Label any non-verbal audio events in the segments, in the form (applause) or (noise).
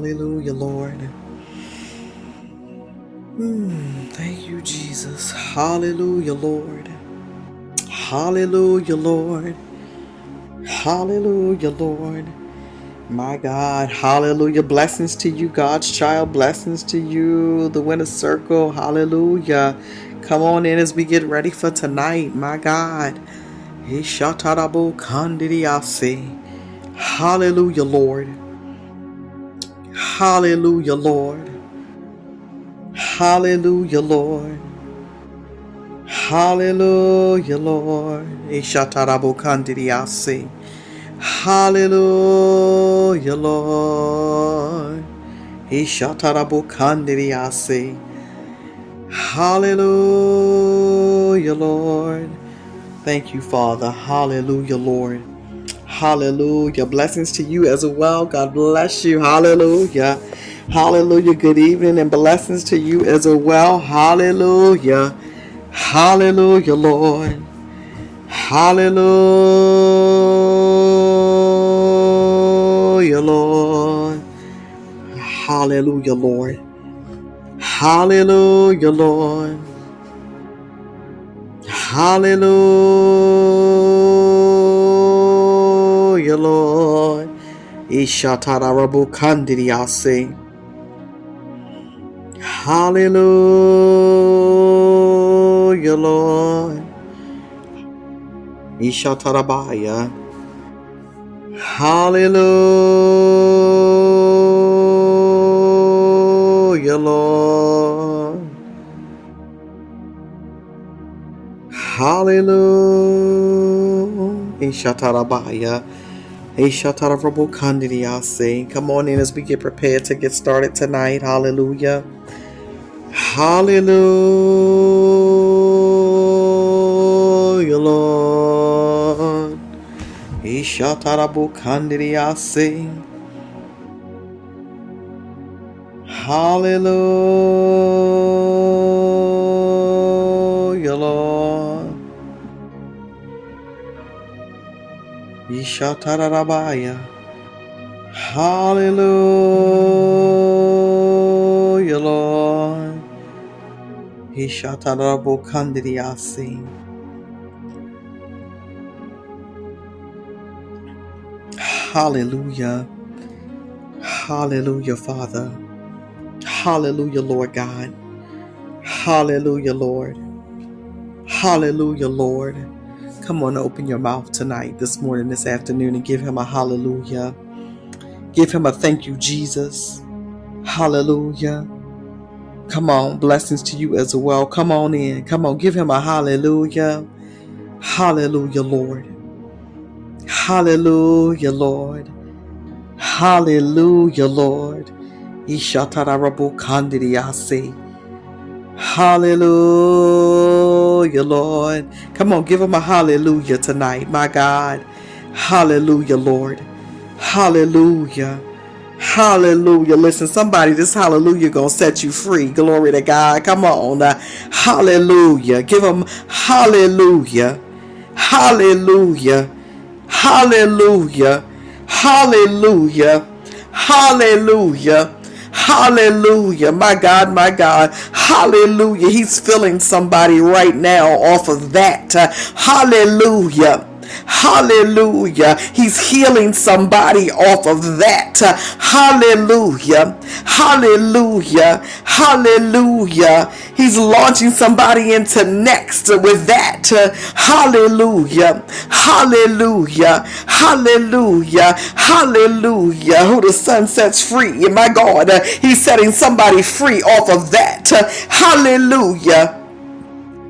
Hallelujah, Lord. Mm, thank you, Jesus. Hallelujah, Lord. Hallelujah, Lord. Hallelujah, Lord. My God, hallelujah. Blessings to you, God's child. Blessings to you, the winner circle. Hallelujah. Come on in as we get ready for tonight, my God. Hallelujah, Lord. Hallelujah, Lord. Hallelujah, Lord. Hallelujah, Lord. Ishatarabu kandidiase. Hallelujah, Lord. Ishatarabu kandidiase. Hallelujah, Lord. Thank you, Father. Hallelujah, Lord. Hallelujah. Blessings to you as well. God bless you. Hallelujah. Hallelujah. Good evening and blessings to you as well. Hallelujah. Hallelujah, Lord. Hallelujah, Lord. Hallelujah, Lord. Hallelujah, Lord. Hallelujah, Lord. Ishatarabu kandidiyase. Hallelujah, Lord. Ishatarabaya. Hallelujah, Lord. Hallelujah. Ishatarabaya. Come on in as we get prepared to get started tonight. Hallelujah. Hallelujah, Lord. Hallelujah, Lord. Ishatarabaya. Hallelujah, Lord. Ishatarabokandidiyase. Hallelujah. Hallelujah, Father. Hallelujah, Lord God. Hallelujah, Lord. Hallelujah, Lord. Come on, open your mouth tonight, this morning, this afternoon, and give him a hallelujah. Give him a thank you, Jesus. Hallelujah. Come on, blessings to you as well. Come on in. Come on, give him a hallelujah. Hallelujah, Lord. Hallelujah, Lord. Hallelujah, Lord. Ishatarabu kandidiyase. Hallelujah, Lord. Come on, give him a hallelujah tonight, my God. Hallelujah, Lord. Hallelujah. Hallelujah. Listen, somebody, this hallelujah gonna set you free. Glory to God. Come on. Uh, hallelujah. Give him hallelujah. Hallelujah. Hallelujah. Hallelujah. Hallelujah. Hallelujah. My God, my God. Hallelujah. He's filling somebody right now off of that. Hallelujah. Hallelujah. He's healing somebody off of that. Hallelujah. Hallelujah. Hallelujah. He's launching somebody into next with that. Hallelujah. Hallelujah. Hallelujah. Hallelujah. Who the sun sets free. My God, he's setting somebody free off of that. Hallelujah.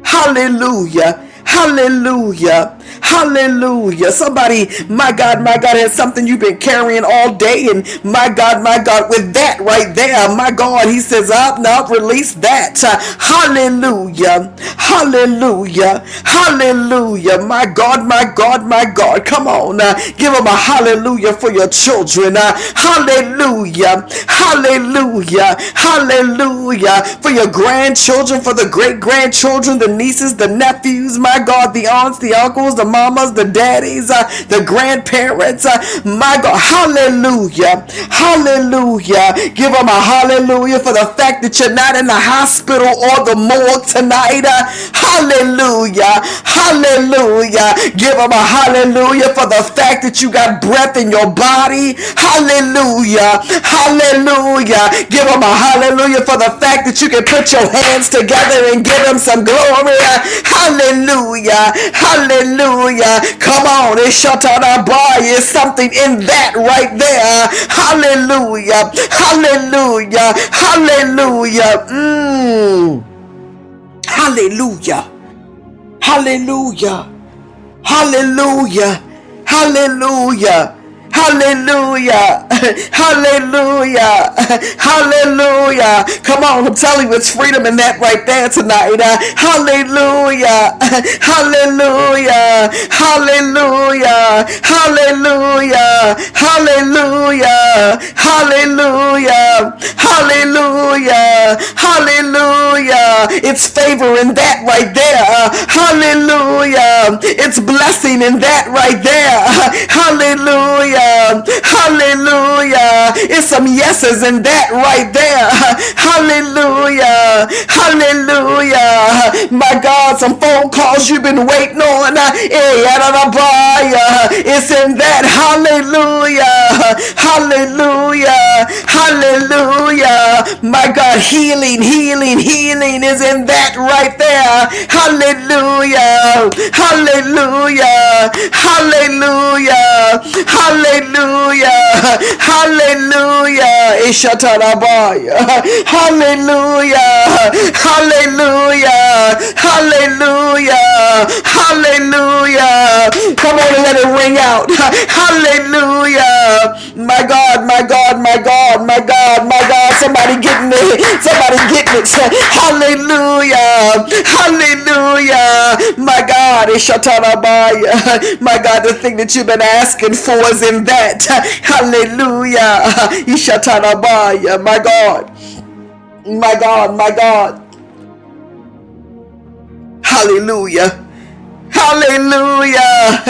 Hallelujah. Hallelujah. Hallelujah. Somebody, my God, my God, has something you've been carrying all day. And my God, my God, with that right there, my God, he says, up, now release that. Hallelujah. Hallelujah. Hallelujah. My God, my God, my God. Come on. Uh, give him a hallelujah for your children. Uh, hallelujah. Hallelujah. Hallelujah. For your grandchildren, for the great grandchildren, the nieces, the nephews, my God, the aunts, the uncles, the mamas, the daddies, uh, the grandparents. Uh, my God, hallelujah, hallelujah. Give them a hallelujah for the fact that you're not in the hospital or the morgue tonight. Uh, hallelujah, hallelujah. Give them a hallelujah for the fact that you got breath in your body. Hallelujah, hallelujah. Give them a hallelujah for the fact that you can put your hands together and give them some glory. Hallelujah. Hallelujah. Come on. It's. It's something in that right there. Hallelujah. Hallelujah. Hallelujah. Mm. Hallelujah. Hallelujah. Hallelujah. Hallelujah. Hallelujah. (laughs) Hallelujah. (laughs) Hallelujah. Come on, I'm telling you, it's freedom in that right there tonight. Uh, hallelujah. (laughs) Hallelujah. Hallelujah. Hallelujah. Hallelujah. Hallelujah. Hallelujah. Hallelujah. It's favor in that right there. Uh, hallelujah. It's blessing in that right there. Hallelujah. Hallelujah. It's some yeses in that right there. Hallelujah. Hallelujah. My God, some phone calls you've been waiting on. Eh, it's in that. Hallelujah. Hallelujah. Hallelujah. My God, healing, healing, healing is in that right there. Hallelujah. Hallelujah. Hallelujah. Hallelujah. Hallelujah. Ishatarabaya. Hallelujah. Hallelujah. Hallelujah. Hallelujah. Come on and let it ring out. Hallelujah. My God, my God, my God, my God, my God. Somebody getting it. Somebody getting it. Hallelujah. Hallelujah. My God. Ishatarabaya. (laughs) My God, the thing that you've been asking for is in that. (laughs) Hallelujah. (laughs) My God. My God. My God. Hallelujah. Hallelujah.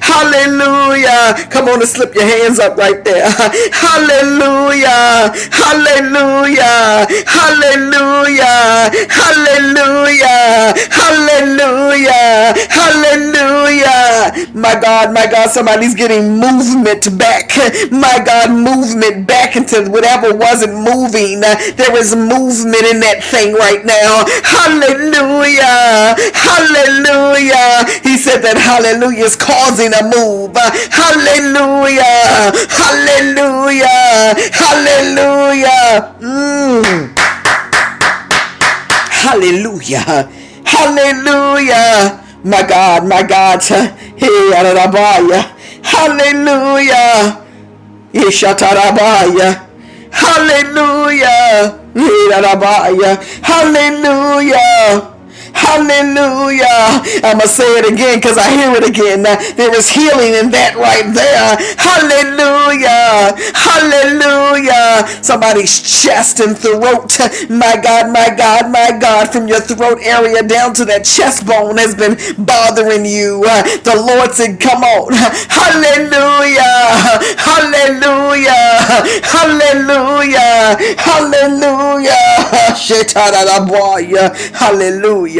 Hallelujah. Come on and slip your hands up right there. Hallelujah. Hallelujah. Hallelujah. Hallelujah. Hallelujah. Hallelujah. My God, my God, somebody's getting movement back. My God, movement back into whatever wasn't moving. There is movement in that thing right now. Hallelujah. Hallelujah. He said that hallelujah is causing a move. Hallelujah. Hallelujah. Hallelujah. Mm. Hallelujah. Hallelujah. My God, my God. Hallelujah. Hallelujah. Hallelujah. Hallelujah. Hallelujah. I'm going to say it again because I hear it again. There is healing in that right there. Hallelujah. Hallelujah. Somebody's chest and throat. My God, my God, my God, from your throat area down to that chest bone has been bothering you. The Lord said, come on. Hallelujah. Hallelujah. Hallelujah. Hallelujah. Hallelujah.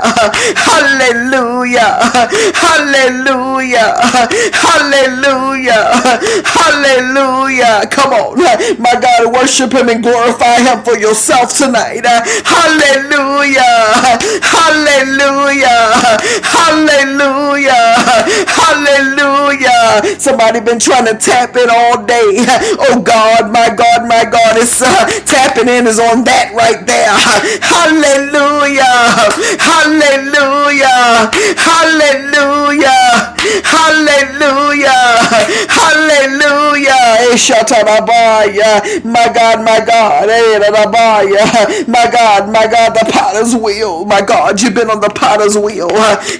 (laughs) Hallelujah. Hallelujah. Hallelujah. Hallelujah. Come on. My God, worship him and glorify him for yourself tonight. Hallelujah. Hallelujah. Hallelujah. Hallelujah. Somebody been trying to tap it all day. Oh God, my God, my God, it's uh, tapping in is on that right there. Hallelujah. Hallelujah. Hallelujah. Hallelujah. Hallelujah. Eshatarabaya. My God, my God. My God, my God, the potter's wheel. My God, you've been on the potter's wheel.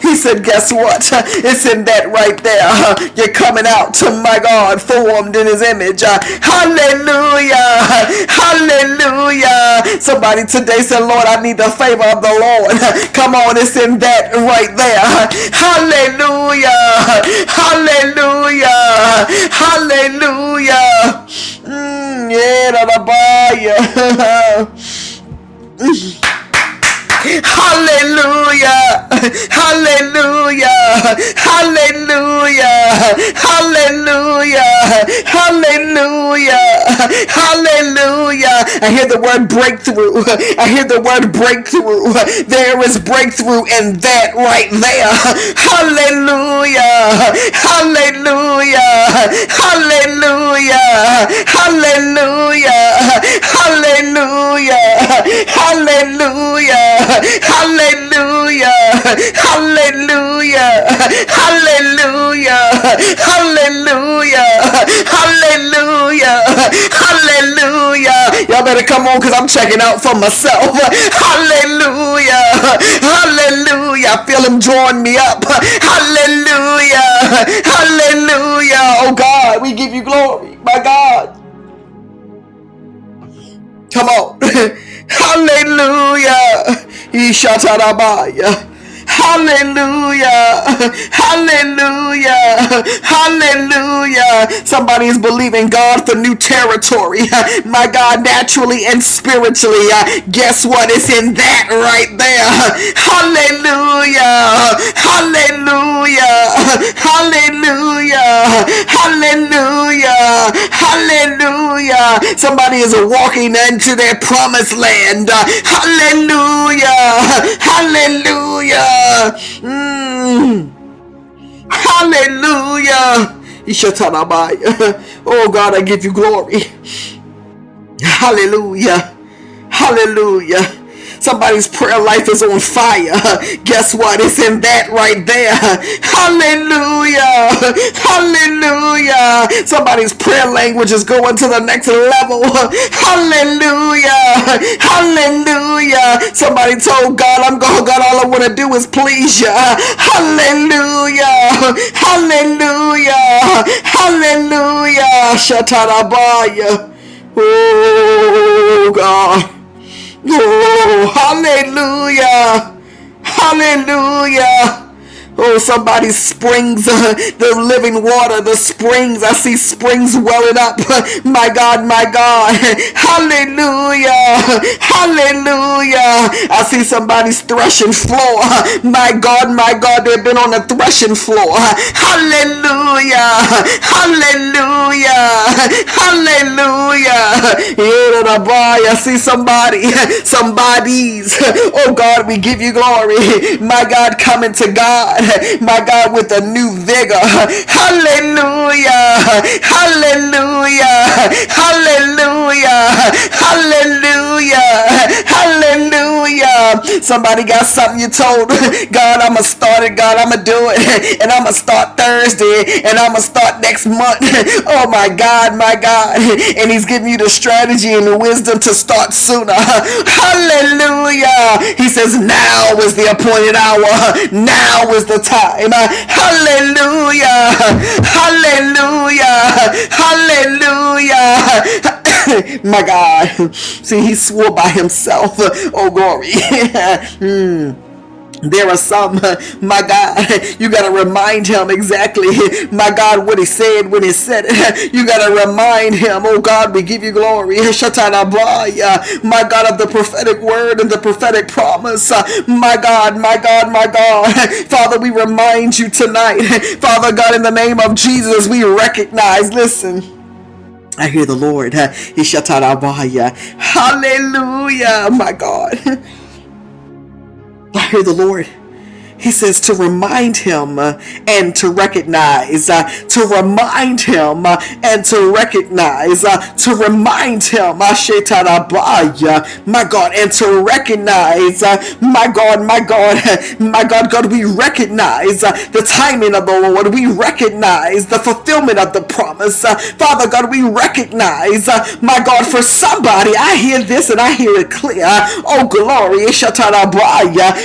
He said, guess what? It's in that right there. You're coming out to my God, formed in his image. Hallelujah. Hallelujah. Somebody today said, Lord, I need the favor of the Lord. Come on, it's in that right there. Hallelujah. (laughs) Hallelujah. Hallelujah. Mm, yeah, (laughs) Hallelujah. Hallelujah. Hallelujah. Hallelujah. Hallelujah. Hallelujah. I hear the word breakthrough. I hear the word breakthrough. There is breakthrough in that right there. Hallelujah. Hallelujah. Hallelujah. Hallelujah. Hallelujah. Hallelujah. (laughs) Hallelujah. Hallelujah. Hallelujah. Hallelujah. Hallelujah. Hallelujah. Y'all better come on because I'm checking out for myself. Hallelujah. Hallelujah. I feel him drawing me up. Hallelujah. Hallelujah. Oh God, we give you glory. My God. Come on. (laughs) Hallelujah. Ishatarabaya. Hallelujah. Hallelujah. Hallelujah. Somebody is believing God for new territory. My God, naturally and spiritually. Guess what? It's in that right there. Hallelujah. Hallelujah. Hallelujah. Hallelujah. Hallelujah. Somebody is walking into their promised land. Hallelujah. Hallelujah. Mm. Hallelujah. (laughs) Oh God, I give you glory. Hallelujah. Hallelujah. Somebody's prayer life is on fire. (laughs) Guess what? It's in that right there. (laughs) Hallelujah. (laughs) Hallelujah. Somebody's prayer language is going to the next level. Hallelujah. Hallelujah. Somebody told God, I'm going, God, all I want to do is please you. Hallelujah. Hallelujah. Hallelujah. Shatarabaya. Oh, God. Oh, hallelujah. Hallelujah. Oh, somebody springs, uh, (laughs) the living water, the springs. I see springs welling up. (laughs) My God, my God. (laughs) Hallelujah. Hallelujah. I see somebody's threshing floor. My God, my God, they've been on the threshing floor. Hallelujah. Hallelujah. Hallelujah. I see somebody, somebody's. Oh God, we give you glory. My God, coming to God. (laughs) my God, with a new vigor. (laughs) Hallelujah. Hallelujah. Hallelujah. Hallelujah. Hallelujah. Somebody got something you told (laughs) God, I'm going to start it. God, I'm going to do it. And I'm going to start Thursday. And I'm going to start next month. Oh my God, my God. And he's giving you the strategy and the wisdom to start sooner. Hallelujah. He says, now is the appointed hour. Now is the time. Hallelujah. Hallelujah. Hallelujah. (coughs) My God. See, he swore by himself. (laughs) Oh, glory. (laughs) mm. There are some, (laughs) my God, (laughs) you got to remind him exactly, (laughs) my God, what he said when he said it. You got to remind him, oh God, we give you glory. My God, of the prophetic word and the prophetic promise. My God, my God, my God. Father, we remind you tonight. Father God, in the name of Jesus, we recognize, listen. I hear the Lord. Hallelujah, my God. I hear the Lord. He says to remind him uh, and to recognize, uh, to remind him uh, and to recognize, to remind him, my God, and to recognize, my God, my God, (laughs) my God, God, we recognize the timing of the Lord. We recognize the fulfillment of the promise. Father God, we recognize, my God, for somebody, I hear this and I hear it clear. Oh, glory,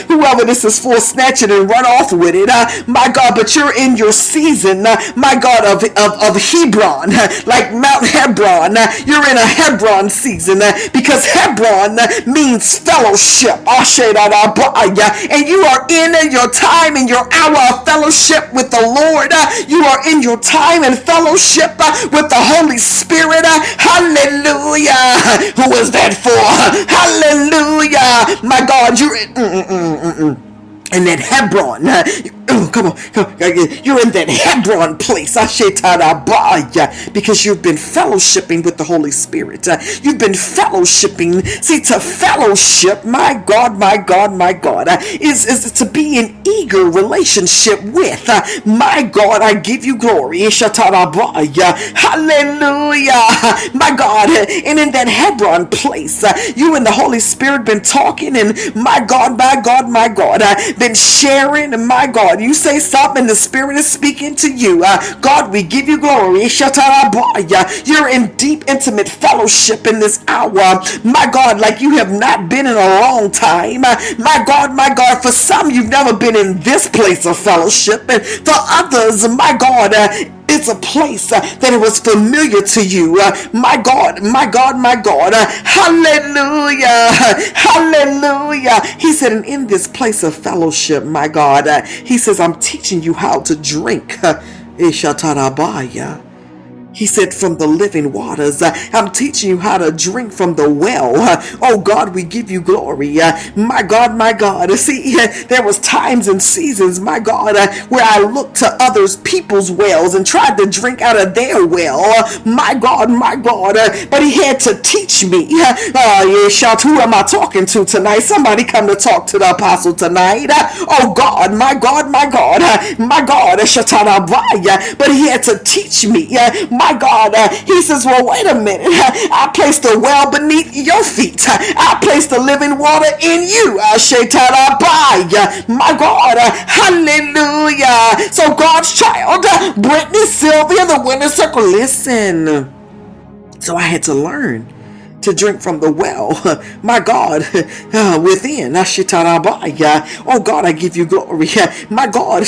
whoever this is for, snatch it and run off with it. Uh, my God, but you're in your season, uh, my God, of, of, of Hebron, uh, like Mount Hebron. Uh, you're in a Hebron season uh, because Hebron uh, means fellowship. And you are in your time and your hour of fellowship with the Lord. You are in your time and fellowship with the Holy Spirit. Hallelujah. Who is that for? Hallelujah. My God, you're in. Mm-mm-mm-mm and that Hebron, oh, (clears throat) come on, come on, you're in that Hebron place, because you've been fellowshipping with the Holy Spirit. Uh, you've been fellowshipping. See, to fellowship, my God, my God, my God, uh, is, is to be in eager relationship with. Uh, my God, I give you glory. Hallelujah. My God, and in that Hebron place, you and the Holy Spirit been talking, and my God, my God, my God, been sharing. My God, you say something, the Spirit is speaking to you. Uh, God, we give you glory. You're in deep, intimate fellowship in this hour. My God, like you have not been in a long time. Uh, my God, my God, for some, you've never been in this place of fellowship. And for others, my God, uh, it's a place uh, that it was familiar to you. Uh, my God, my God, my God. Uh, hallelujah. Hallelujah. He said, and in this place of fellowship, my God, he says, I'm teaching you how to drink. (laughs) Uh, he said, From the living waters. Uh, I'm teaching you how to drink from the well. Uh, oh God, we give you glory. Uh, my God, my God. (laughs) See, there was times and seasons, my God, where I looked to others people's wells and tried to drink out of their well. my God, my God. but he had to teach me. (laughs) Uh, yeah, shout, who am I talking to tonight? Somebody come to talk to the apostle tonight. oh God, my God, my God, my God. But he had to teach me. my my God. Uh, he says, Well, wait a minute. (laughs) I placed a well beneath your feet. (laughs) I placed the living water in you. Uh, my God. Uh, hallelujah. So, God's child, Brittany, Sylvia, the winner circle, listen. So, I had to learn to drink from the well. (laughs) My God, (laughs) within. Oh God, I give you glory. (laughs) My God,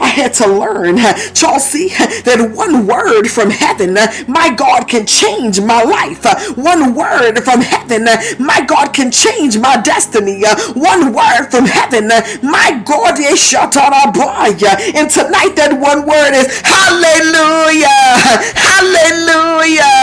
I had to learn, Chelsea, that one word from heaven, my God, can change my life. One word from heaven, my God, can change my destiny. One word from heaven, my God, is and tonight that one word is hallelujah, hallelujah,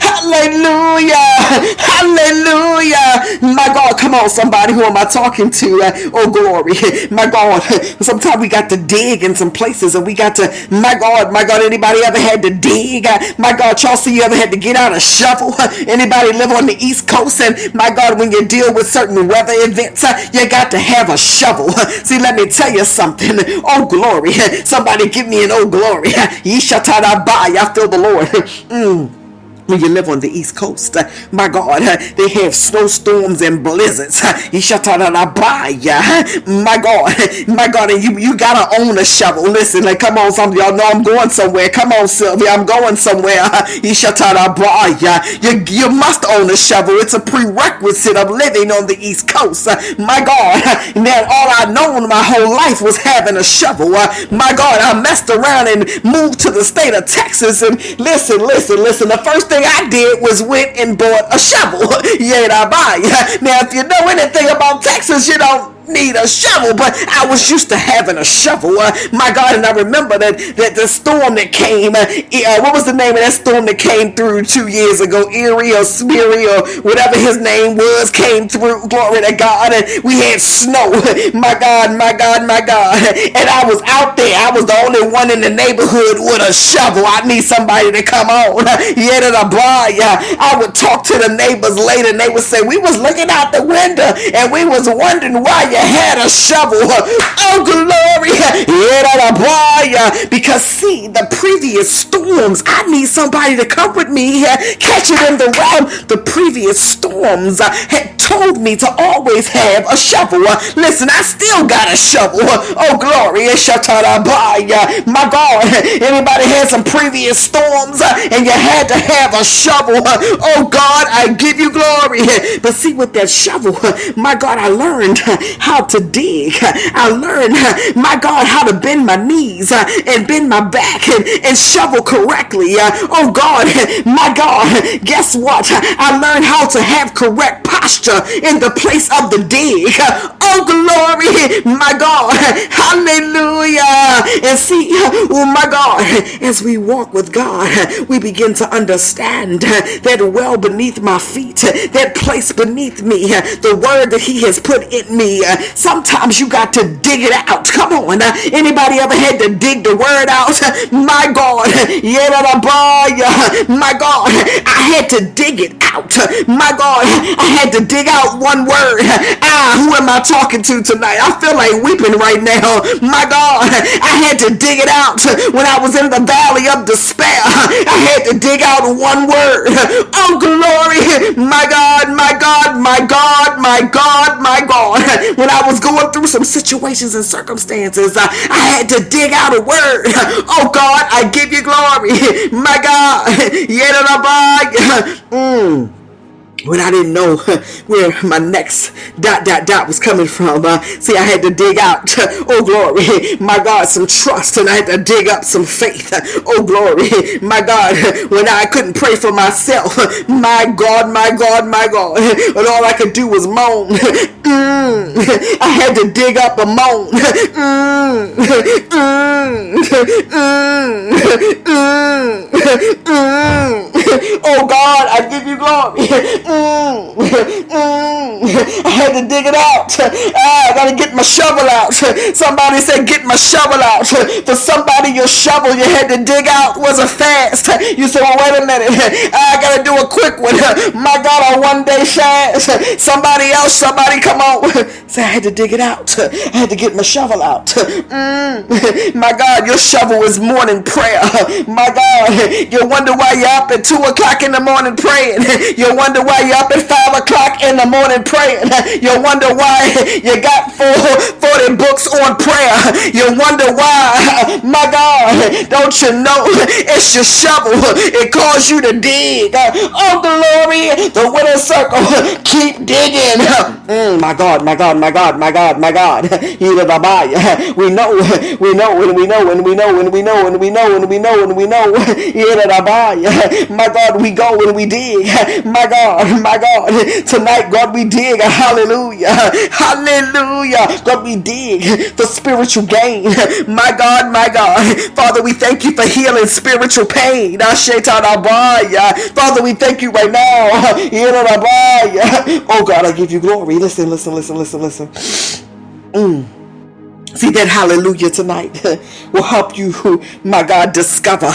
hallelujah. Hallelujah. Hallelujah. My God, come on, somebody. Who am I talking to? Uh, oh, glory. My God. Sometimes we got to dig in some places and we got to, my God, my God, anybody ever had to dig? My God, Chelsea, you ever had to get out a shovel? Anybody live on the East Coast? And my God, when you deal with certain weather events, uh, you got to have a shovel. See, let me tell you something. Oh, glory. Somebody give me an oh, glory. I feel the Lord. Mm when you live on the East Coast. Uh, my God, uh, they have snowstorms and blizzards. Uh, my God, (laughs) my God, and you, you gotta own a shovel. Listen, like, come on, some y'all know I'm going somewhere. Come on, Sylvia, I'm going somewhere. You, you must own a shovel. It's a prerequisite of living on the East Coast. My God, (laughs) man, all I known my whole life was having a shovel. My God, I messed around and moved to the state of Texas. And listen, listen, listen. The first thing thing I did was went and bought a shovel. (laughs) yeah, I buy. (laughs) Now, if you know anything about Texas, you know need a shovel, but I was used to having a shovel. Uh, my God, and I remember that, that the storm that came, uh, uh, what was the name of that storm that came through two years ago? Erie or Smeary or whatever his name was came through. Glory to God. And we had snow. (laughs) my God, my God, my God. (laughs) And I was out there. I was the only one in the neighborhood with a shovel. I need somebody to come on. (laughs) Yeah, that I would talk to the neighbors later and they would say, we was looking out the window and we was wondering why you had a shovel. Oh, glory. Uh, because see, the previous storms, I need somebody to come with me, here, catch it in the realm. The previous storms uh, had told me to always have a shovel. Listen, I still got a shovel. Oh, glory. My God, anybody had some previous storms and you had to have a shovel. Oh, God, I give you glory. But see, with that shovel, my God, I learned how to dig. I learned, my God, how to bend my knees uh, and bend my back and, and shovel correctly. Uh, oh, God, (laughs) my God, guess what? I learned how to have correct posture in the place of the dig. Oh, glory, my God. Hallelujah. And see, oh, my God, as we walk with God, we begin to understand that well beneath my feet, that place beneath me, the word that He has put in me. Sometimes you got to dig it out. Come on. Anybody ever had to dig the word out? My God. Yeah, my God. I had to dig it out. My God. I had to dig out one word. Ah, who am I talking to tonight? I feel like weeping right now. My God. I had to dig it out when I was in the valley of despair. I had to dig out one word. Oh, glory. My God, my God, my God, my God, my God. When I was going through some situations and circumstances, I, I had to dig out a word. (laughs) Oh, God, I give you glory. (laughs) My God. (laughs) Mm when I didn't know (laughs) where my next dot dot dot was coming from. Uh, see, I had to dig out, (laughs) oh glory, my God, some trust, and I had to dig up some faith. (laughs) Oh glory, my God, when I couldn't pray for myself, my God, my God, my God, and all I could do was moan. Mm, I had to dig up a moan. Mm, mm, oh God, I give you glory. Mm, (laughs) mm, (laughs) I had to dig it out. (laughs) Ah, I gotta get my shovel out. Somebody said, get my shovel out. For somebody, your shovel you had to dig out was a fast. You said, well, wait a minute. I gotta do a quick one. My God, a one day fast. Somebody else, somebody come on. Say, I had to dig it out. I had to get my shovel out. Mm, my God, your shovel is morning prayer. My God, you wonder why you're up at 2 o'clock in the morning praying. You wonder why why up at 5 o'clock in the morning praying. You wonder why you got four, 40 books on prayer. You wonder why, my God, don't you know it's your shovel. It calls you to dig. Oh, glory, the winner circle. Keep digging. Mm, my God, my God, my God, my God, my God. We know, we know, and we know, and we know, and we know, and we know, and we know, and we know. My God, we go and we dig. My God, my God. (laughs) Tonight, God, we dig. Hallelujah. Hallelujah. God, we dig for spiritual gain. (laughs) My God, my God. Father, we thank you for healing spiritual pain. Father, we thank you right now. (laughs) Oh God, I give you glory. Listen, listen, listen, listen, listen. Mm. See that hallelujah tonight? (laughs) Will help you, my God, discover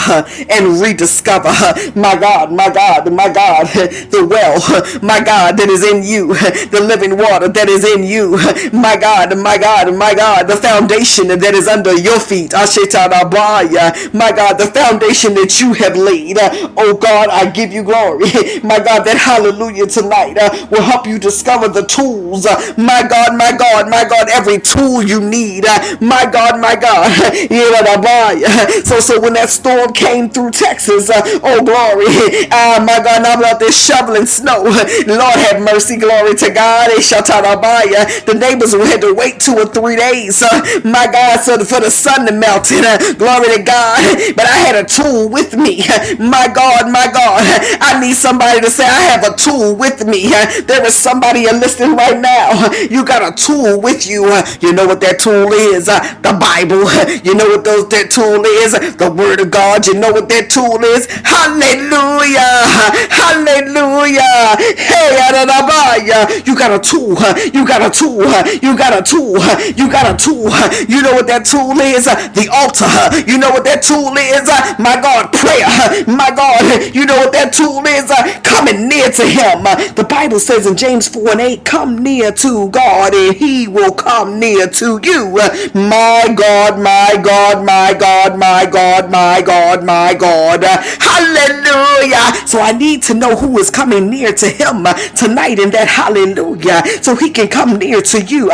and rediscover, my God, my God, my God, (laughs) the well, (laughs) my God, that is in you, the living water that is in you, my God, my God, my God, the foundation that is under your feet, my God, the foundation that you have laid. Oh God, I give you glory, my God, that hallelujah tonight uh, will help you discover the tools, my God, my God, my God, every tool you need my God, my God. (laughs) (laughs) So, so when that storm came through Texas, uh, oh glory, uh, (laughs) my God, I'm out there shoveling snow. Lord have mercy, glory to God. The neighbors had to wait two or three days, uh, my God, so for the sun to melt. Glory to God. But I had a tool with me. My God, my God. I need somebody to say, I have a tool with me. There is somebody listening right now. You got a tool with you. You know what that tool is? Is? Uh, the Bible. (laughs) You know what those that tool is? The Word of God. You know what that tool is? Hallelujah. (laughs) Hallelujah. Hey, you got a tool. You got a tool. You got a tool. You got a tool. You know what that tool is? The altar. You know what that tool is? My God, prayer. My God, you know what that tool is? Coming near to Him. The Bible says in James 4 and 8, come near to God and He will come near to you. My God, my God, my God, my God, my God, my God. Hallelujah. So I need to know who is coming near to Him tonight in that hallelujah so He can come near to you.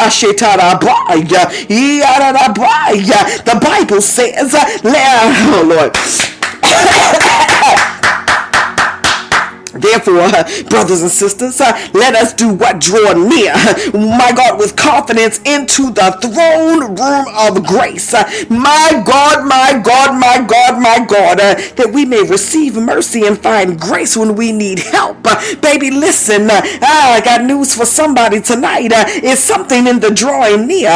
The Bible says, oh Lord. (laughs) Therefore, brothers and sisters, uh, let us do what draw near, my God, with confidence into the throne room of grace. Uh, my God, my God, my God, my God, uh, that we may receive mercy and find grace when we need help. baby, listen, ah, I got news for somebody tonight. it's something in the drawing near.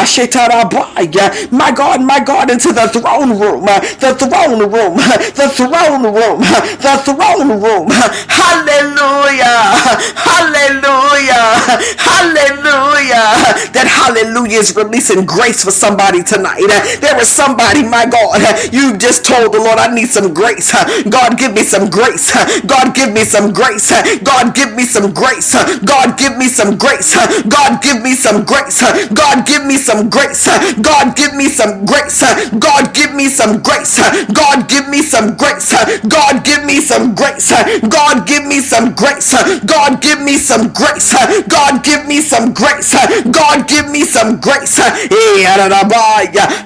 My God, my God, into the throne room, the throne room, the throne room, the throne room. Hallelujah. Hallelujah. Hallelujah. Hallelujah. That hallelujah is releasing grace for somebody tonight. There is somebody, my God, you just told the Lord, I need some grace. God, give me some grace. God, give me some grace. God, give me some grace. God, give me some grace. God, give me some grace. God, give me some grace. God, give me some grace. God, give me some grace. God, give me some grace. God, give me some grace. God, give me some grace. God, give me some grace. God, give me some grace. God, give me some grace.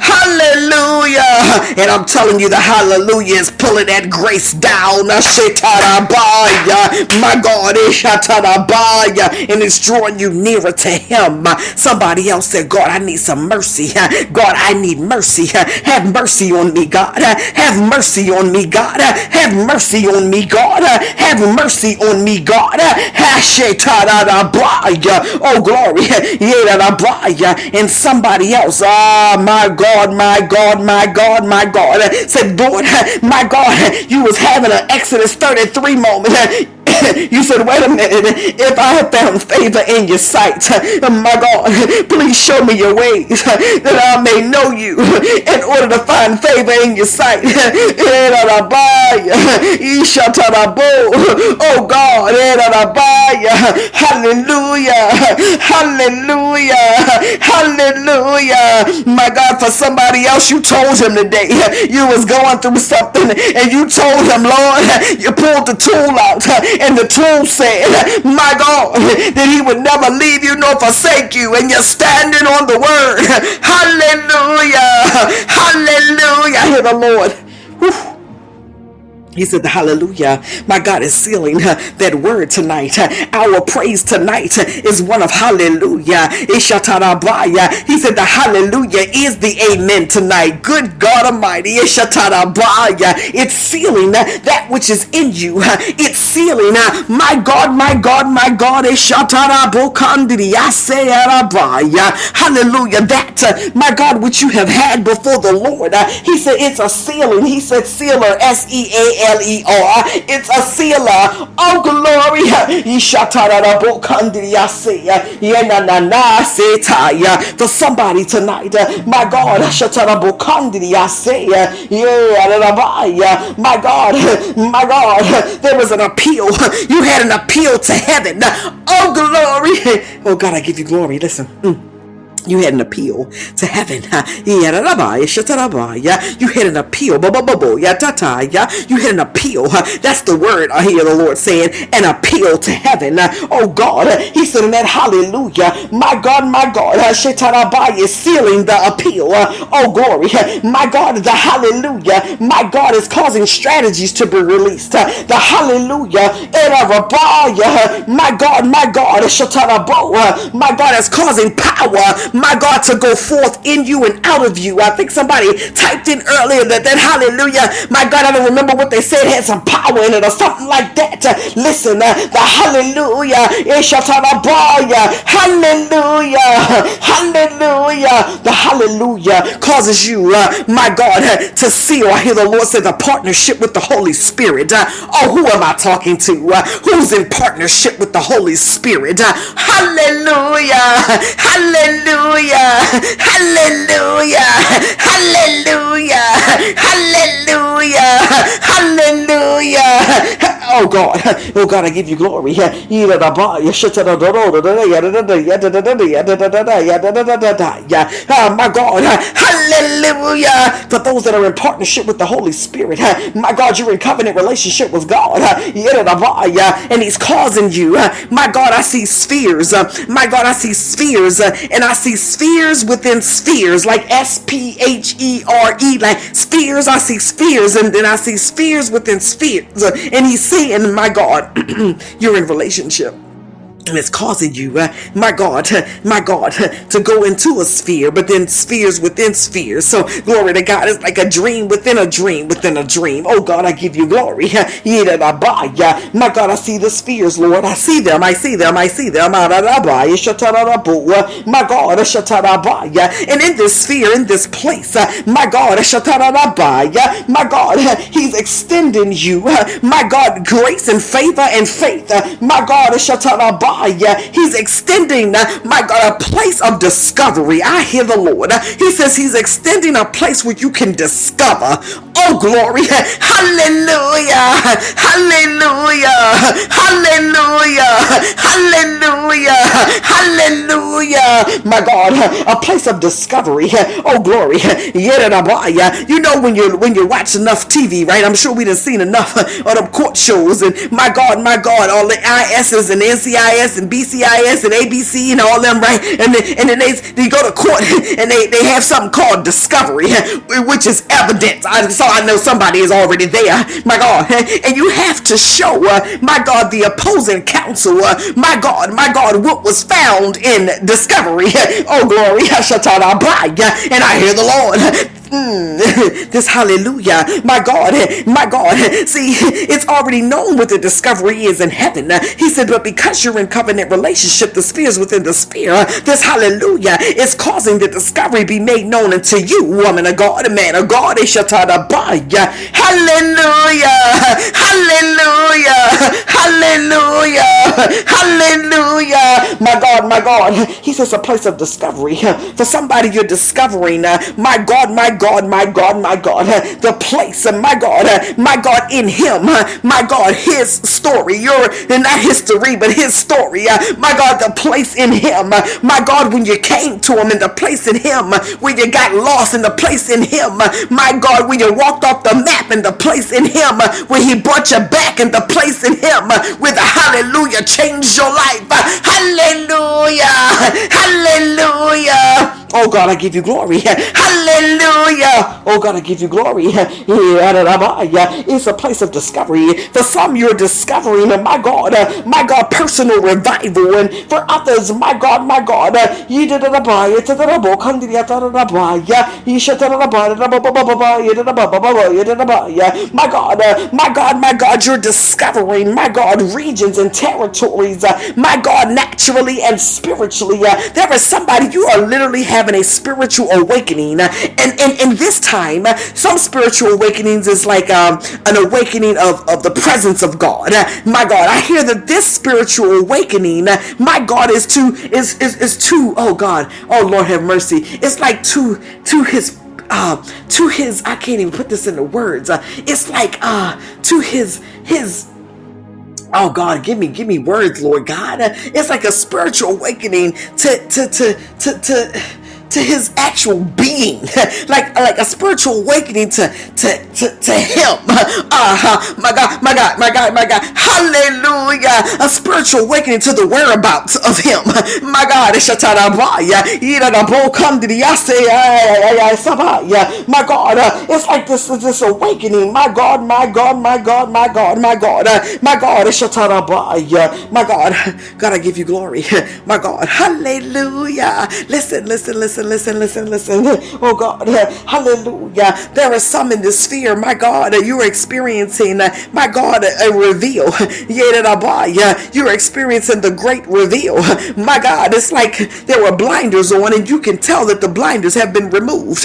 Hallelujah. And I'm telling you, the hallelujah is pulling that grace down. My God, eh, and it's drawing you nearer to Him. Somebody else said, God, I need some mercy. God, I need mercy. Have mercy on me, God. Have mercy on me, God. Have mercy on me, God. Have mercy mercy on me, God. Oh, glory. And somebody else, ah, my God, my God, my God, my God, said, Lord, my God, you was having an Exodus 33 moment. (laughs) you said, wait a minute, if I have found favor in your sight, (laughs) my God, (laughs) please show me your ways that I may know you in order to find favor in your sight. Oh God, hallelujah, hallelujah, hallelujah. My God, for somebody else, you told him today you was going through something and you told him, Lord, you pulled the tool out and the tool said, my God, that he would never leave you nor forsake you. And you're standing on the word. (laughs) Hallelujah. Hallelujah. I hear the Lord. Whew. He said, the Hallelujah. My God is sealing uh, that word tonight. Uh, our praise tonight uh, is one of hallelujah. He said, The hallelujah is the amen tonight. Good God Almighty. It's sealing uh, that which is in you. Uh, it's sealing, uh, my God, my God, my God. Hallelujah. That, my God, which you have had before the Lord. He said, It's a sealing. He said, Sealer, S E A L E R. It's a sealer. Oh, glory. For somebody tonight, my God, my God, my God, there was an appeal. You had an appeal to heaven. Oh, glory. Oh, God, I give you glory. Listen. Mm. You had an appeal to heaven. You had an appeal. You had an appeal. That's the word I hear the Lord saying. An appeal to heaven. Oh God. He said in that hallelujah. My God, my God. is sealing the appeal. Oh glory. My God, the hallelujah. My God is causing strategies to be released. The hallelujah. Eh, my God, my God. Eh, my God is causing power, my God, to go forth in you and out of you. I think somebody typed in earlier that that hallelujah, my God, I don't remember what they said had some power in it or something like that. Listen, uh, the hallelujah, hallelujah, hallelujah, the hallelujah causes you, uh, my God, uh, to see I hear the Lord say the partnership with the Holy Spirit. Uh, oh, who am I talking to? Uh, who's in partnership with the Holy Spirit? Uh, hallelujah, hallelujah, hallelujah, hallelujah, hallelujah, hallelujah. Oh God, oh God, I give you glory. yeah, my God, hallelujah. For those that are in partnership with the Holy Spirit, my God, you're in covenant relationship with God. And He's causing you, my God, I see spheres. My God, I see spheres. And I see spheres within spheres, like S P H E R E, like spheres. I see spheres, and then I see spheres within spheres. And He's saying, my God, (clears throat) you're in relationship and it's causing you, uh, my God, uh, my God, uh, to go into a sphere, but then spheres within spheres. So glory to God. It's like a dream within a dream within a dream. Oh God, I give you glory. (laughs) My God, I see the spheres, Lord. I see them. I see them. I see them. My God, and in this sphere, in this place, my God, my God, He's extending you, my God, grace and favor and faith. My God, Yeah, he's extending, uh, my God, a place of discovery. I hear the Lord. He says He's extending a place where you can discover. Oh, glory. (laughs) Hallelujah. Hallelujah. Hallelujah. Hallelujah. Hallelujah. My God, a place of discovery. Oh, glory. You know when you when you watch enough TV, right? I'm sure we have seen enough of them court shows and my God, my God, all the ISs and NCIS and BCIS and ABC and all them, right? And then, and then they, they go to court (laughs) and they, they have something called discovery, (laughs) which is evidence. I, so I know somebody is already there, my God. And you have to show, uh, my God, the opposing counsel, uh, my God, my God, what was found in discovery. (laughs) Oh, glory. (laughs) And I hear the Lord Mm, (laughs) this hallelujah, my God, my God. See, it's already known what the discovery is in heaven. He said, but because you're in covenant relationship, the spheres within the sphere, this hallelujah is causing the discovery be made known unto you, woman of God, a man of God. Hallelujah, Hallelujah, hallelujah, hallelujah, hallelujah. My God, my God. He says a place of discovery. For somebody you're discovering, my God, my God, my God, my God, the place, of my God, my God, in Him, my God, His story, your not history, but His story, my God, the place in Him, my God, when you came to Him, and the place in Him, when you got lost, in the place in Him, my God, when you walked off the map, and the place in Him, when He brought you back, and the place in Him, with a hallelujah changed your life, hallelujah, hallelujah. Oh God, I give you glory. Hallelujah. Oh God, I give you glory. It's a place of discovery. For some, you're discovering, my God, my God, personal revival. And for others, my God, my God, you my God, my God, my God, you're discovering, my God, regions and territories, my God, naturally and spiritually. There is somebody you are literally having a spiritual awakening. And, and this time, some spiritual awakenings is like um, an awakening of, of the presence of God. My God, I hear that this spiritual awakening, my God, is to is is, is to oh God, oh Lord have mercy. It's like to to his uh, to his I can't even put this into words. Uh, it's like uh, to his his Oh God, give me, give me words, Lord God. It's like a spiritual awakening to, to, to, to, to, to his actual being, (laughs) like like a spiritual awakening to to to, to him. (laughs) Uh-huh. My God, my God, my God, my God. Hallelujah. A spiritual awakening to the whereabouts of him. (laughs) My God, my God, uh, it's like this this awakening. My God, my God, my God, my God, my God, uh, my God, my God, God, I give you glory. My God, hallelujah. Listen, listen, listen, listen, listen, listen. listen. (laughs) Oh God, (laughs) hallelujah. There are some in this sphere, my God, you're experiencing, my God, a reveal. (laughs) You're experiencing the great reveal. My God, it's like there were blinders on, and you can tell that the blinders have been removed.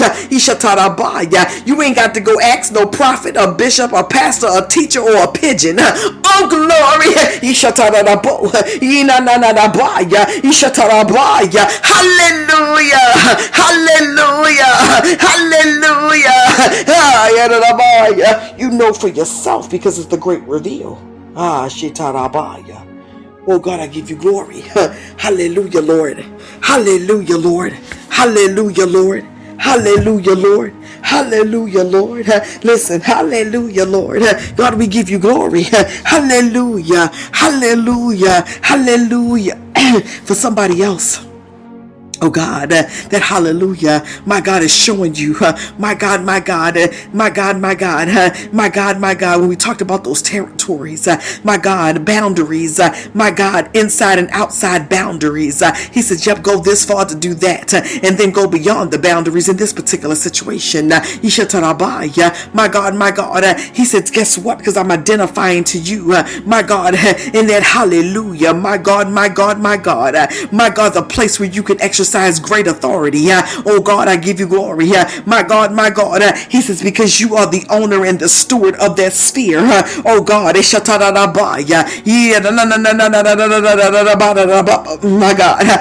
You ain't got to go ask no prophet, a bishop, a pastor, a teacher, or a pigeon. Oh, glory. Hallelujah. (laughs) Hallelujah. Hallelujah. You know for yourself because it's the great reveal. Ah, Shitarabaya. Oh God, I give you glory. (laughs) Hallelujah, Lord. Hallelujah, Lord. Hallelujah, Lord. Hallelujah, Lord. Hallelujah, Lord. (laughs) Listen, hallelujah, Lord. God, we give you glory. Hallelujah. Hallelujah. Hallelujah. (clears throat) For somebody else. Oh God, uh, that hallelujah, my God is showing you, uh, my God, my God, uh, my God, my God, uh, my God, my God. When we talked about those territories, uh, my God, boundaries, uh, my God, inside and outside boundaries. he says, "Yep, go this far to do that, and then go beyond the boundaries in this particular situation." Uh, my God, my God. he said, "Guess what? Because I'm identifying to you, my God, in that hallelujah, my God, my God, my God, my God, the place where you can exercise." Exercise great authority. Oh God, I give you glory. My God, my God. Uh, he says, because you are the owner and the steward of that sphere. Oh God. My God.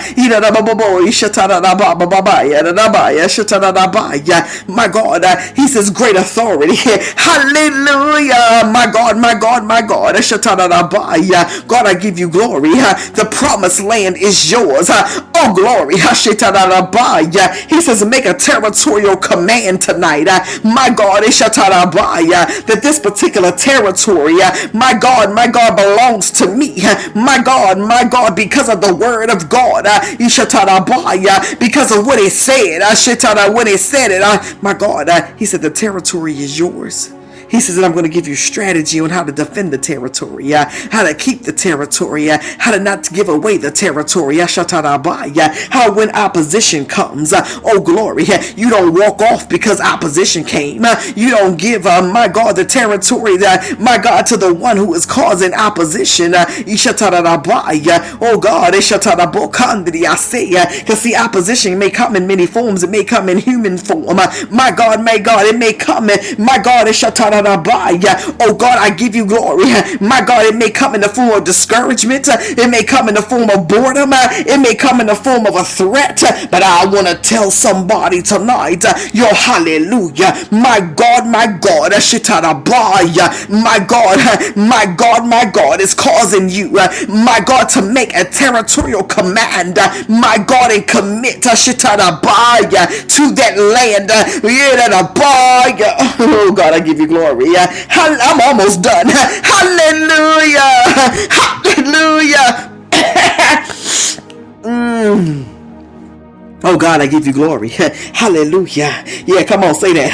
My God. He says, great authority. Hallelujah. My God, my God, my God. God, I give you glory. The promised land is yours. Oh, glory. He says, make a territorial command tonight. Uh, my God, that this particular territory, uh, my God, my God, belongs to me. My God, my God, because of the word of God, uh, because of what he said, when he said it, my God, he said, the territory is yours. He says that I'm going to give you strategy on how to defend the territory, uh, how to keep the territory, uh, how to not give away the territory, uh, how when opposition comes, uh, oh glory, uh, you don't walk off because opposition came. Uh, you don't give, uh, my God, the territory, my God, to the one who is causing opposition. Uh, oh God, I say, because the opposition may come in many forms. It may come in human form. My God, my God, it may come in, my God, it Oh God, I give you glory. (laughs) My God, it may come in the form of discouragement. It may come in the form of boredom. It may come in the form of a threat. But I want to tell somebody tonight, your hallelujah. My God, my God, my God, (laughs) my God, my God is causing you, my God, to make a territorial command. My God, and commit to that land. (laughs) Oh God, I give you glory glory. I'm almost done. Hallelujah. Hallelujah. (laughs) mm. Oh God, I give you glory. Hallelujah. Yeah, come on, say that.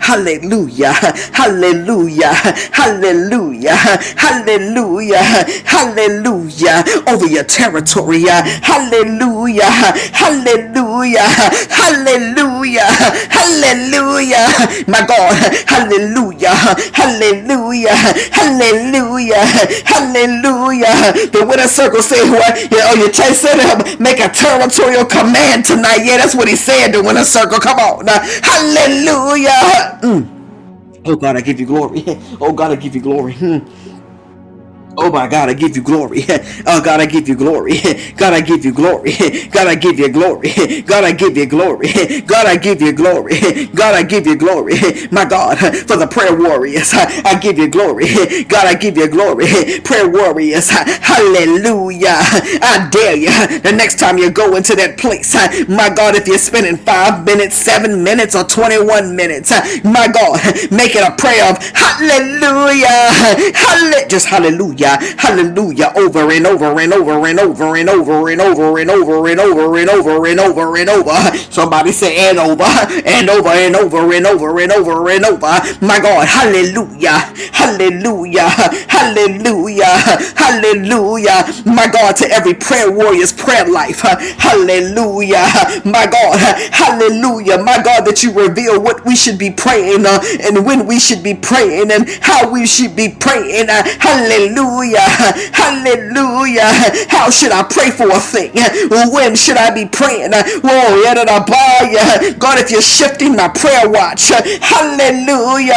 Hallelujah. Hallelujah. Hallelujah. Hallelujah. Hallelujah. Over your territory. Hallelujah. Hallelujah. Hallelujah. Hallelujah. My God. Hallelujah. Hallelujah. Hallelujah. Hallelujah. Hallelujah. The winner circle said what? Yeah, oh, you said him make a territorial command tonight. Yeah, that's what he said. The winner circle. Come on. Now. Hallelujah. Mm. Oh God, I give you glory. (laughs) Oh God, I give you glory. Hmm. Oh my God, I give you glory. (laughs) Oh God, I give you glory. (laughs) God, I give you glory. (laughs) God, I give you glory. God, I give you glory. God, I give you glory. God, I give you glory. My God, for the prayer warriors, I give you glory. God, I give you glory. Prayer warriors, hallelujah. I dare you the next time you go into that place. My God, if you're spending five minutes, seven minutes, or 21 minutes, my God, make it a prayer of hallelujah. Just hallelujah. Just hallelujah hallelujah, over and over and over and over and over and over and over and over and over and over and over. Somebody say and over and over and over and over and over and over. My God, hallelujah, hallelujah, hallelujah, hallelujah. My God, to every prayer warrior's prayer life, hallelujah. My God, hallelujah. My God, that you reveal what we should be praying uh, and when we should be praying and how we should be praying. Hallelujah. Hallelujah. Hallelujah. How should I pray for a thing? When should I be praying? Oh, God, if you're shifting my prayer watch, hallelujah.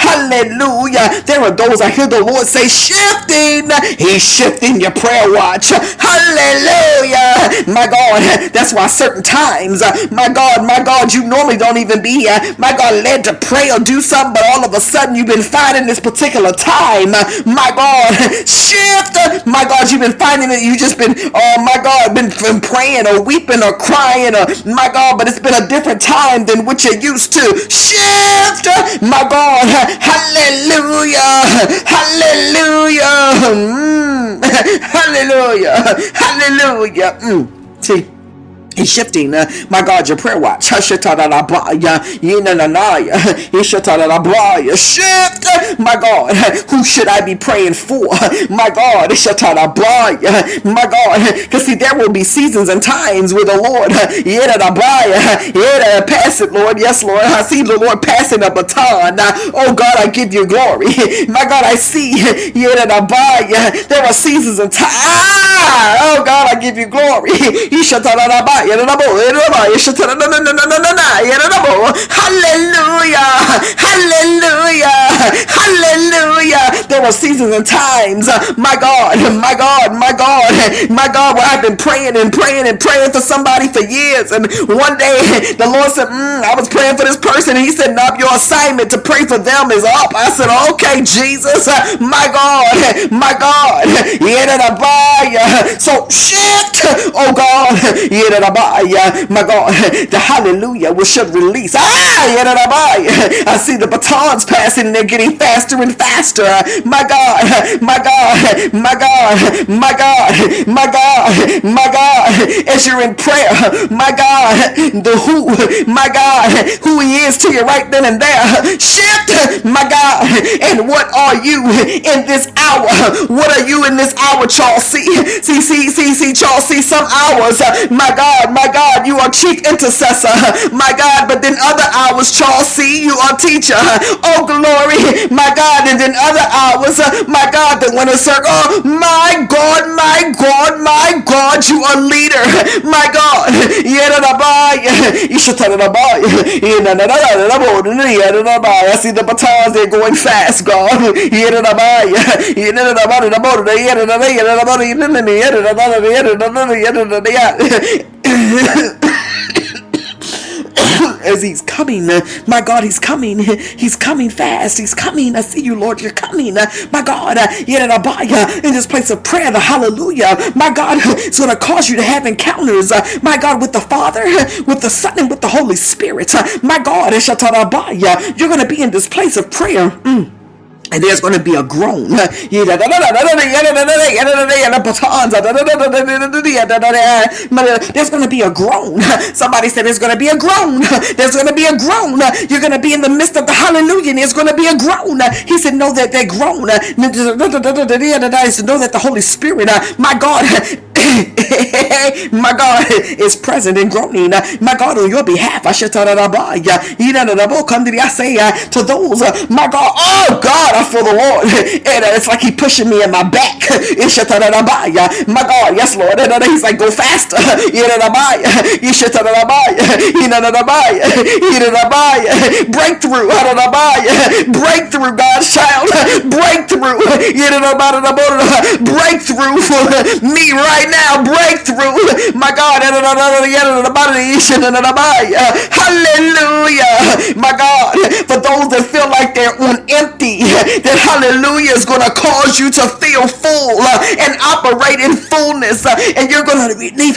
Hallelujah. There are those I hear the Lord say, shifting. He's shifting your prayer watch. Hallelujah. My God, that's why certain times, my God, my God, you normally don't even be, here. my God, led to pray or do something, but all of a sudden you've been finding this particular time, my God, shift. My God, you've been finding it. you just been, oh my God, been, been praying or weeping or crying or my God, but it's been a different time than what you're used to. Shift. My God. Hallelujah. Hallelujah. Mm. (laughs) Hallelujah. Hallelujah. Mm. See. He's shifting, uh, my God, your prayer watch. Shift, my God, who should I be praying for? My God, my God, because see, there will be seasons and times with the Lord, pass it, Lord, yes, Lord, I see the Lord passing a baton. Oh God, I give you glory. My God, I see, there are seasons and times. Ah, oh God, I give you glory. Hallelujah. Hallelujah. Hallelujah. There were seasons and times, my God, my God, my God, my God, where I've been praying and praying and praying for somebody for years. And one day the Lord said, mm, I was praying for this person. And he said, Nope, your assignment to pray for them is up. I said, Okay, Jesus, my God, my God. So shift, oh God my God, the hallelujah will should release. Ah. I see the batons passing they're getting faster and faster. My God, my God, my God, my God, my God, my God, as you're in prayer, my God, the who, my God, who he is to you right then and there. Shift, my God, and what are you in this hour? What are you in this hour, Charles? See, see, see, see, see, Charles, see some hours, my God, my God, you are chief intercessor, my God. But then other hours, Charles C, you are teacher. Oh, glory, my God. And then other hours, uh, my God, the winner circle, Oh, my God, my God, my God, you are leader, my God. I see the batons, they're going fast, God. As he's coming. Uh, my God, he's coming. He's coming fast. He's coming. I see you, Lord. You're coming. Uh, my God, uh, yet in this place of prayer, the hallelujah. My God, it's going to cause you to have encounters. My God, with the Father, with the Son, and with the Holy Spirit. My God, you're going to be in this place of prayer. Mm and there's going to be a groan. There's going to be a groan. Somebody said there's going to be a groan. There's going to be a groan. You're going to be in the midst of the hallelujah and there's going to be a groan. He said, know that they groan. Know that the Holy Spirit, my God, my God is present in groaning. My God, on your behalf, I should tell that I say to those, my God, oh God, I feel the Lord. And it's like He pushing me in my back. My God, yes, Lord. He's like, go faster. Breakthrough. Breakthrough, God's child. Breakthrough. Breakthrough for me right now. Breakthrough. My God. Hallelujah. My God. For those that feel like they're on empty, that hallelujah is going to cause you to feel full and operate in fullness. And you're going to leave.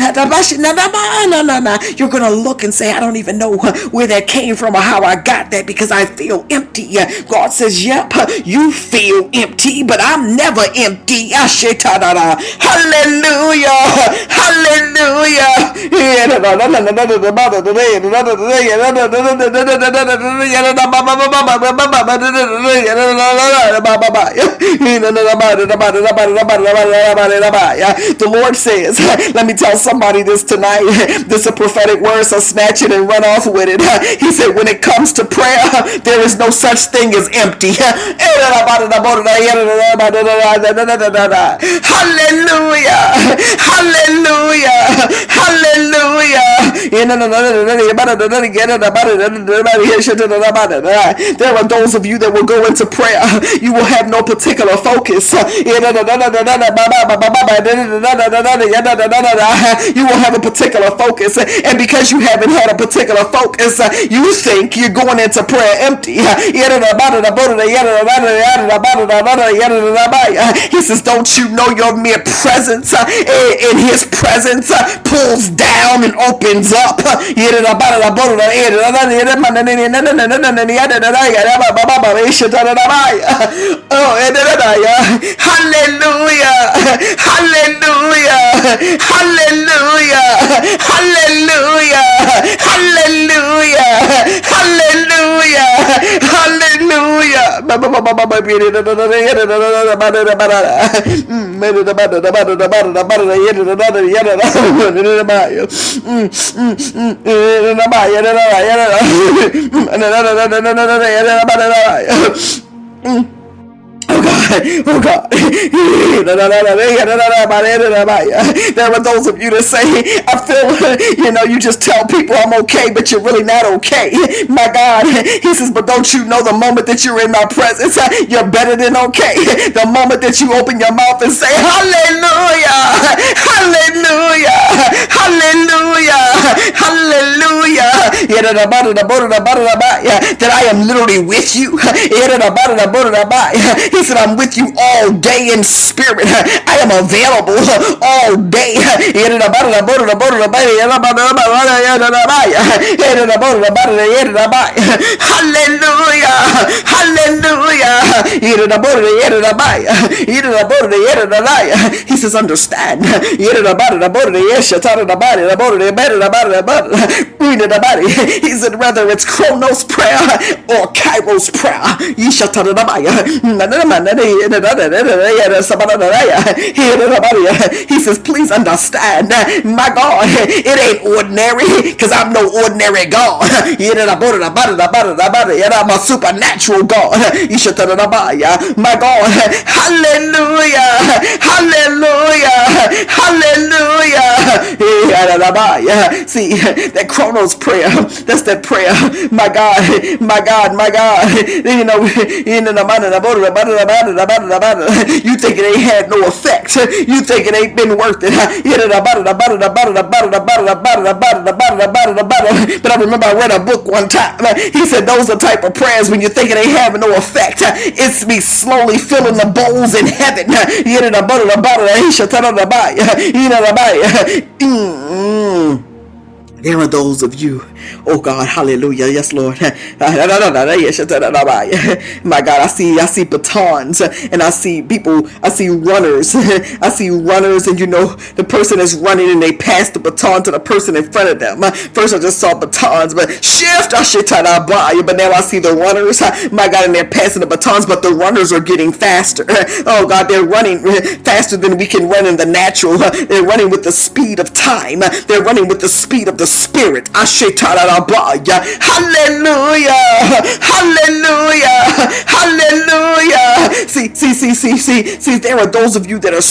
You're going to look and say, I don't even know where that came from or how I got that because I feel empty. God says, Yep, you feel empty, but I'm never empty. Hallelujah. Hallelujah. The Lord says, let me tell somebody this tonight. This is a prophetic word, so snatch it and run off with it. He said, when it comes to prayer, there is no such thing as empty. Hallelujah. Hallelujah. Hallelujah. There are those of you that will go into prayer. You will have no particular focus. You will have a particular focus. And because you haven't had a particular focus, you think you're going into prayer empty. He says, Don't you know your mere presence in his presence uh, pulls down and opens up? Oh, hallelujah! Hallelujah! Hallelujah! Hallelujah! Hallelujah! Hallelujah! Hallelujah! Mm. Oh God, oh God. There are those of you that say, I feel, (laughs) you know, you just tell people I'm okay, but you're really not okay. (laughs) My God, he says, but don't you know the moment that you're in my presence, (laughs) you're better than okay. The moment that you open your mouth and say, Hallelujah, Hallelujah, Hallelujah, Hallelujah. That I am literally with you. He said, I'm with you all day in spirit. I am available all day. Hallelujah. Hallelujah. He says, understand. He said, whether it's Chronos prayer or Kairos prayer. (laughs) He says, please understand, my God, it ain't ordinary because I'm no ordinary God. I'm a supernatural God. (laughs) My God, (laughs) hallelujah, hallelujah, hallelujah. See, that Chronos prayer, that's that prayer. My God, my God, my God. You know, in the you think it ain't had no effect. You think it ain't been worth it. But I remember I read a book one time. He said those are type of prayers when you think it ain't having no effect. It's me slowly filling the bowls in heaven. Mm. There are those of you, oh God, hallelujah, yes, Lord. (laughs) My God, I see, I see batons and I see people, I see runners, (laughs) I see runners, and you know, the person is running and they pass the baton to the person in front of them. First, I just saw batons, but shift, I should but now I see the runners, (laughs) my God, and they're passing the batons, but the runners are getting faster. Oh God, they're running faster than we can run in the natural. They're running with the speed of time, they're running with the speed of the spirit. Hallelujah. Hallelujah. Hallelujah. See, see, see, see, see, see, there are those of you that are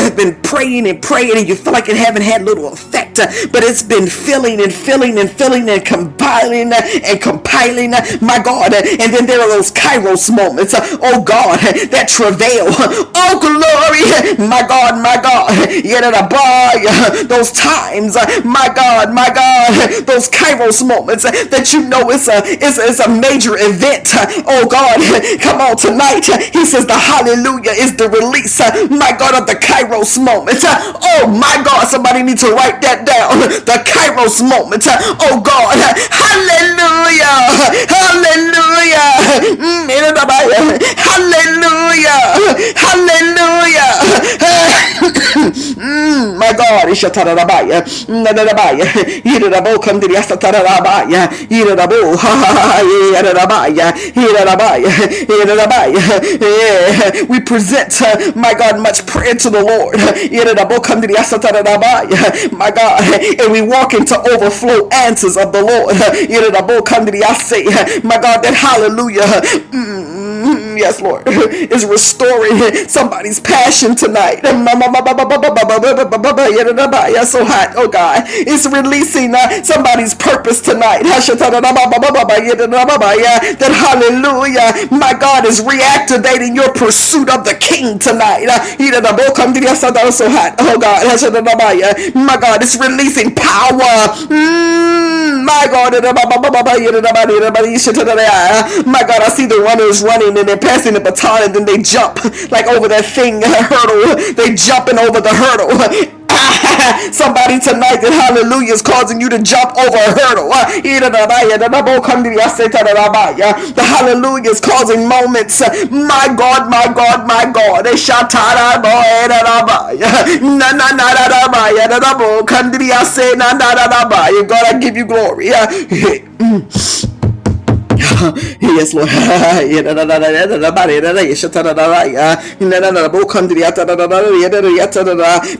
have been praying and praying and you feel like it haven't had little effect, but it's been filling and filling and filling and compiling and compiling, my God. And then there are those kairos moments, oh God, that travail. Oh glory, my God, my God. Yeah, those times, my God, my God. God, those kairos moments that you know is a, is, is a major event. Oh God, come on tonight. He says the hallelujah is the release, my God, of the kairos moment. Oh my God, somebody needs to write that down. The kairos moment. Oh God, hallelujah, hallelujah, mm, hallelujah, hallelujah. (coughs) mm, my God, Irabo Kandiria Satarabaya, Irabo, Yarabaya, Irabaya, Irabaya. We present, uh, my God, much prayer to the Lord. Irabo Kandiria Satarabaya, my God, and we walk into overflow answers of the Lord. Irabo Kandiria say, my God, that hallelujah. Mm, yes, Lord, is restoring somebody's passion tonight. So hot, oh God, it's releasing uh, somebody's purpose tonight. That hallelujah, my God is reactivating your pursuit of the King tonight. So hot, oh God, my God, it's releasing power. Mm, my God, my God, I see the runners running and they're passing the baton and then they jump like over that thing hurdle. They jumping over the hurdle. (laughs) Somebody tonight that hallelujah is causing you to jump over a hurdle. The hallelujah is causing moments. My God, my God, my God. Eh, eh, God, I give you glory. (laughs) Mm. Yes, Lord.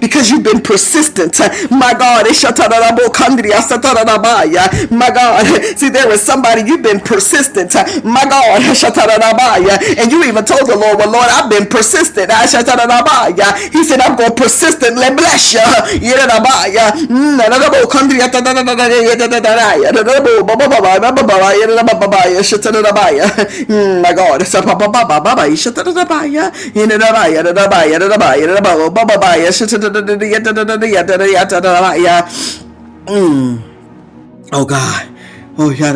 because you've been persistent. My God. My God. See, there is somebody you've been persistent. My God. And you even told the Lord, well, Lord, I've been persistent. He said, I'm going to persistently bless you. Mm, my God, it's a baba baba baba. You should the in the baya, the baya, the baya, the baba baba baya. Should Mm. Oh God. Oh yeah,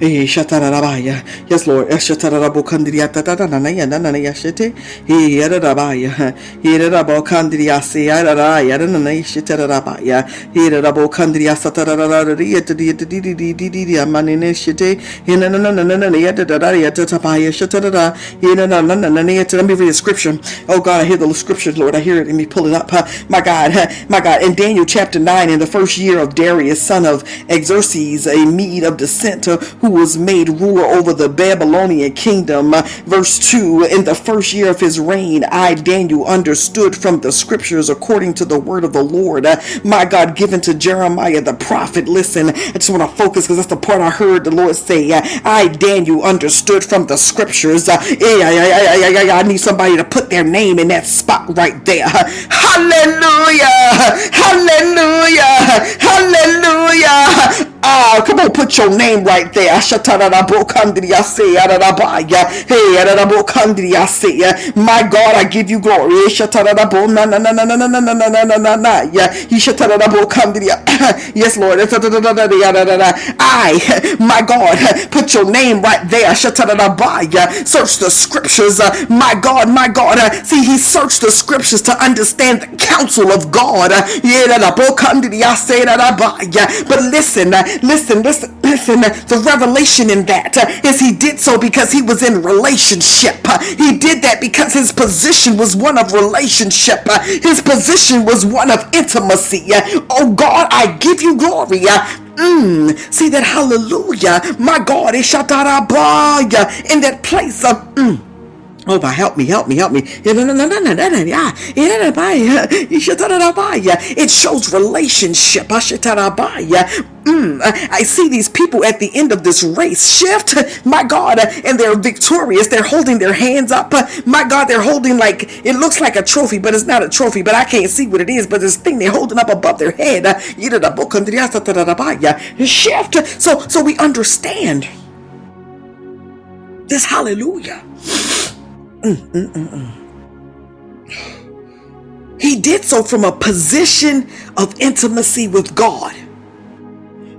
baya. Eh, shatarabaya. Yes, Lord. Shatarabo kandiria tatanana yanana yashete. Eh, yarabaya. Yarabo kandiria se yaraya nana shatarabaya. Yarabo kandiria satarara yet di di di di di di amanine shete. Yanana nana yatara yatabaya shatarara. Yanana nana yet. Let me read the scripture. Oh God, I hear the scripture, Lord. I hear it. Let me pull it up. My God, my God. In Daniel chapter 9, in the first year of Darius, son of Xerxes, a Mede of descent, who who was made ruler over the Babylonian kingdom. Uh, verse 2 In the first year of his reign, I, Daniel, understood from the scriptures according to the word of the Lord, uh, my God, given to Jeremiah the prophet. Listen, I just want to focus because that's the part I heard the Lord say. Uh, I, Daniel, understood from the scriptures. I need somebody to put their name in that spot right there. Hallelujah! Hallelujah! Hallelujah! Ah, come on, put your name right there. Hey, my God, I give you glory. Yes, Lord. I, my God, put your name right there. Search the scriptures. My God, my God. See, he searched the scriptures to understand the counsel of God. But listen, listen, listen, listen. The revelation in that uh, is he did so because he was in relationship. Uh, he did that because his position was one of relationship. Uh, his position was one of intimacy. Oh God, I give you glory. Mm, see that hallelujah. My God, eh, is in that place of mm, Oh, but help me, help me, help me. It shows relationship. Mm, I see these people at the end of this race shift, my God, and they're victorious. They're holding their hands up. My God, they're holding like it looks like a trophy, but it's not a trophy. But I can't see what it is. But this thing they're holding up above their head. Shift. So, so we understand this. Hallelujah. Mm, mm, mm, he did so from a position of intimacy with God.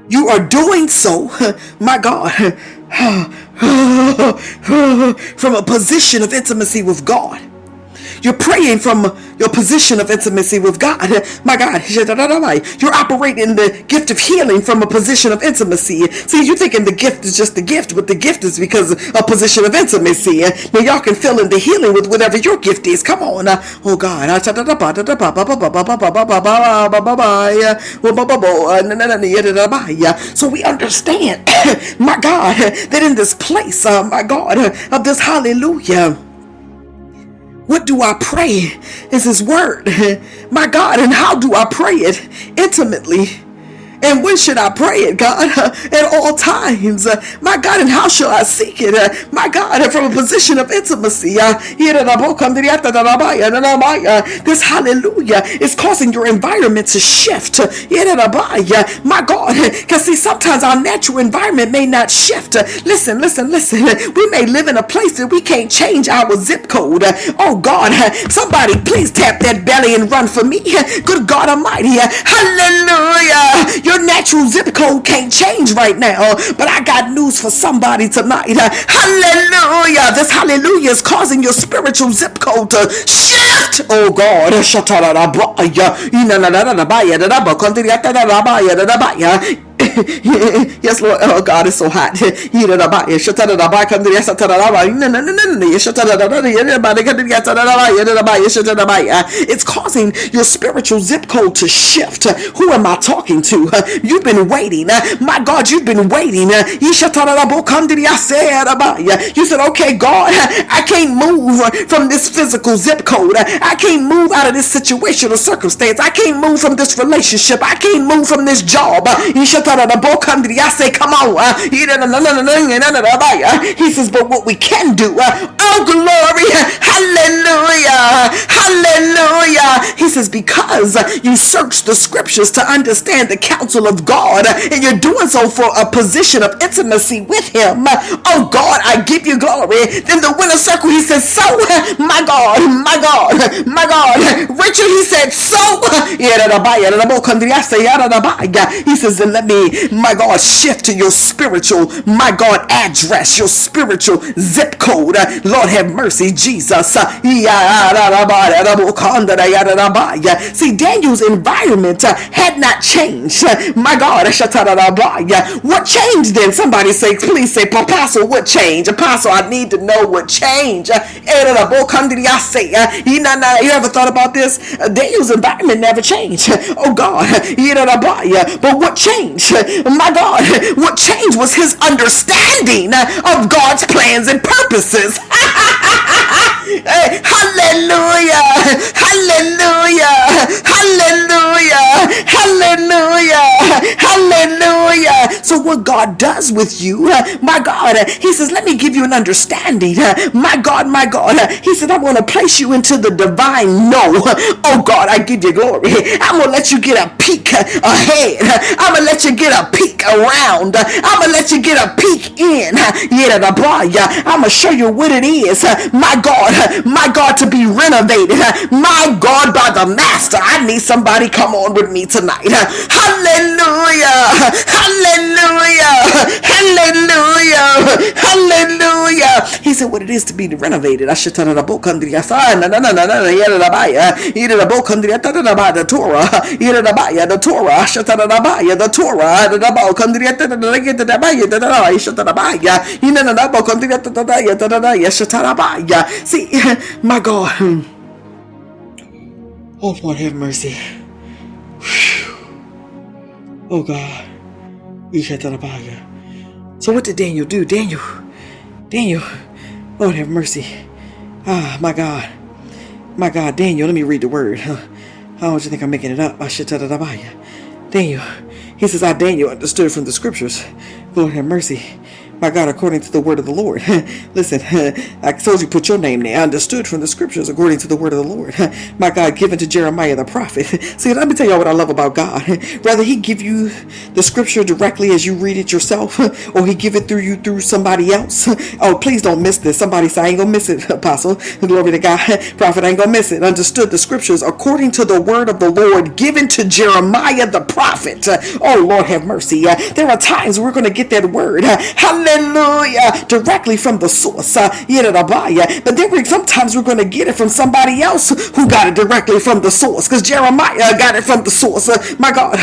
You are doing so, (laughs) my God, (laughs) from a position of intimacy with God. You're praying from your position of intimacy with God. (laughs) My God, (laughs) you're operating the gift of healing from a position of intimacy. See, you're thinking the gift is just the gift, but the gift is because of a position of intimacy. Now y'all can fill in the healing with whatever your gift is. Come on, oh God. (laughs) So we understand, (coughs) my God, that in this place, uh, my God, of this hallelujah. What do I pray? Is His Word. (laughs) My God, and how do I pray it? Intimately and when should I pray it, God? (laughs) At all times. My God, and how shall I seek it? My God, from a position of intimacy. (laughs) This hallelujah is causing your environment to shift. (laughs) My God, because see, sometimes our natural environment may not shift. Listen, listen, listen. We may live in a place that we can't change our zip code. Oh God, somebody please tap that belly and run for me. Good God Almighty. Hallelujah. Your natural zip code can't change right now, but I got news for somebody tonight. Hallelujah. This hallelujah is causing your spiritual zip code to shift. Oh God. (laughs) yes, Lord. Oh, God, it's so hot. It's causing your spiritual zip code to shift. Uh, who am I talking to? Uh, you've been waiting. Uh, my God, you've been waiting. You said, okay, God, I can't move from this physical zip code. I can't move out of this situation or circumstance. I can't move from this relationship. I can't move from this job. Come on. He says, but what we can do, uh, oh glory, hallelujah, hallelujah. He says, because you search the scriptures to understand the counsel of God, and you're doing so for a position of intimacy with Him. Oh God, I give you glory. Then the winner circle, he says, so, my God, my God, my God. Richard, he said, so. He says, and let me my God, shift to your spiritual, my God, address, your spiritual zip code. Lord, have mercy, Jesus. See, Daniel's environment uh, had not changed. My God, what changed then? Somebody say, please say, Apostle, what changed? Apostle, I need to know what changed. You ever thought about this? Daniel's environment never changed. Oh God, but what changed? (laughs) My God, what changed was his understanding of God's plans and purposes. (laughs) hallelujah! Hallelujah! Hallelujah! Hallelujah. Hallelujah. So what God does with you, my God, he says, let me give you an understanding. My God, my God. He said, I'm to place you into the divine no. Oh God, I give you glory. I'm going to let you get a peek ahead. I'm going to let you get a peek around. I'm going to let you get a peek in. I'm going to show you what it is. My God, my God, to be renovated. My God, by the master. I need somebody come on with me tonight. Hallelujah. Hallelujah. Hallelujah. Hallelujah. He said what it is to be renovated. I should tell the book under the the Torah. The Torah. The Torah. See, (laughs) my God. Oh, Lord, have mercy. Oh, God. So, what did Daniel do? Daniel, Daniel, Lord, have mercy. Ah, my God. My God, Daniel, let me read the word. How don't you think I'm making it up? I shutabaya. Daniel, he says, I, Daniel, understood from the scriptures. Lord, have mercy my God, according to the word of the Lord. (laughs) Listen, (laughs) I told you put your name there. I understood from the scriptures according to the word of the Lord. (laughs) my God, given to Jeremiah the prophet. See, let me tell y'all what I love about God. Rather he give you the scripture directly as you read it yourself, or he give it through you through somebody else. Oh, please don't miss this. Somebody say, I ain't gonna miss it, apostle. Glory to God. Prophet I ain't gonna miss it. Understood the scriptures according to the word of the Lord given to Jeremiah the prophet. Oh, Lord have mercy. Uh, there are times we're gonna get that word. Hallelujah Hallelujah. Directly from the source. Uh, but then sometimes we're going to get it from somebody else who got it directly from the source. Because Jeremiah got it from the source. Uh, my God.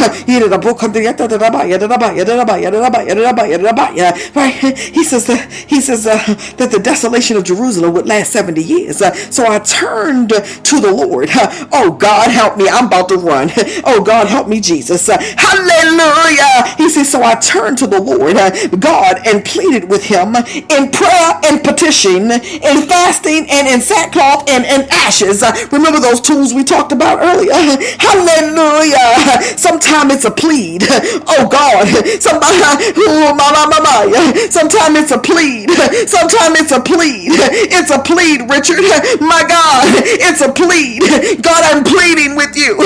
Right? He says that he says uh, that the desolation of Jerusalem would last 70 years. Uh, so I turned to the Lord. Oh God, help me. I'm about to run. (laughs) Oh God, help me, Jesus. Uh, hallelujah. He says, so I turned to the Lord, God, and pleaded with him in prayer and petition, in fasting and in sackcloth and in ashes. Uh, remember those tools we talked about earlier? (laughs) Hallelujah. Sometimes it's a plead. (laughs) Oh God. (laughs) Somebody, sometimes it's a plead. Sometimes it's a plead. It's a plead, Richard. My God, it's a plead. God, I'm pleading with you.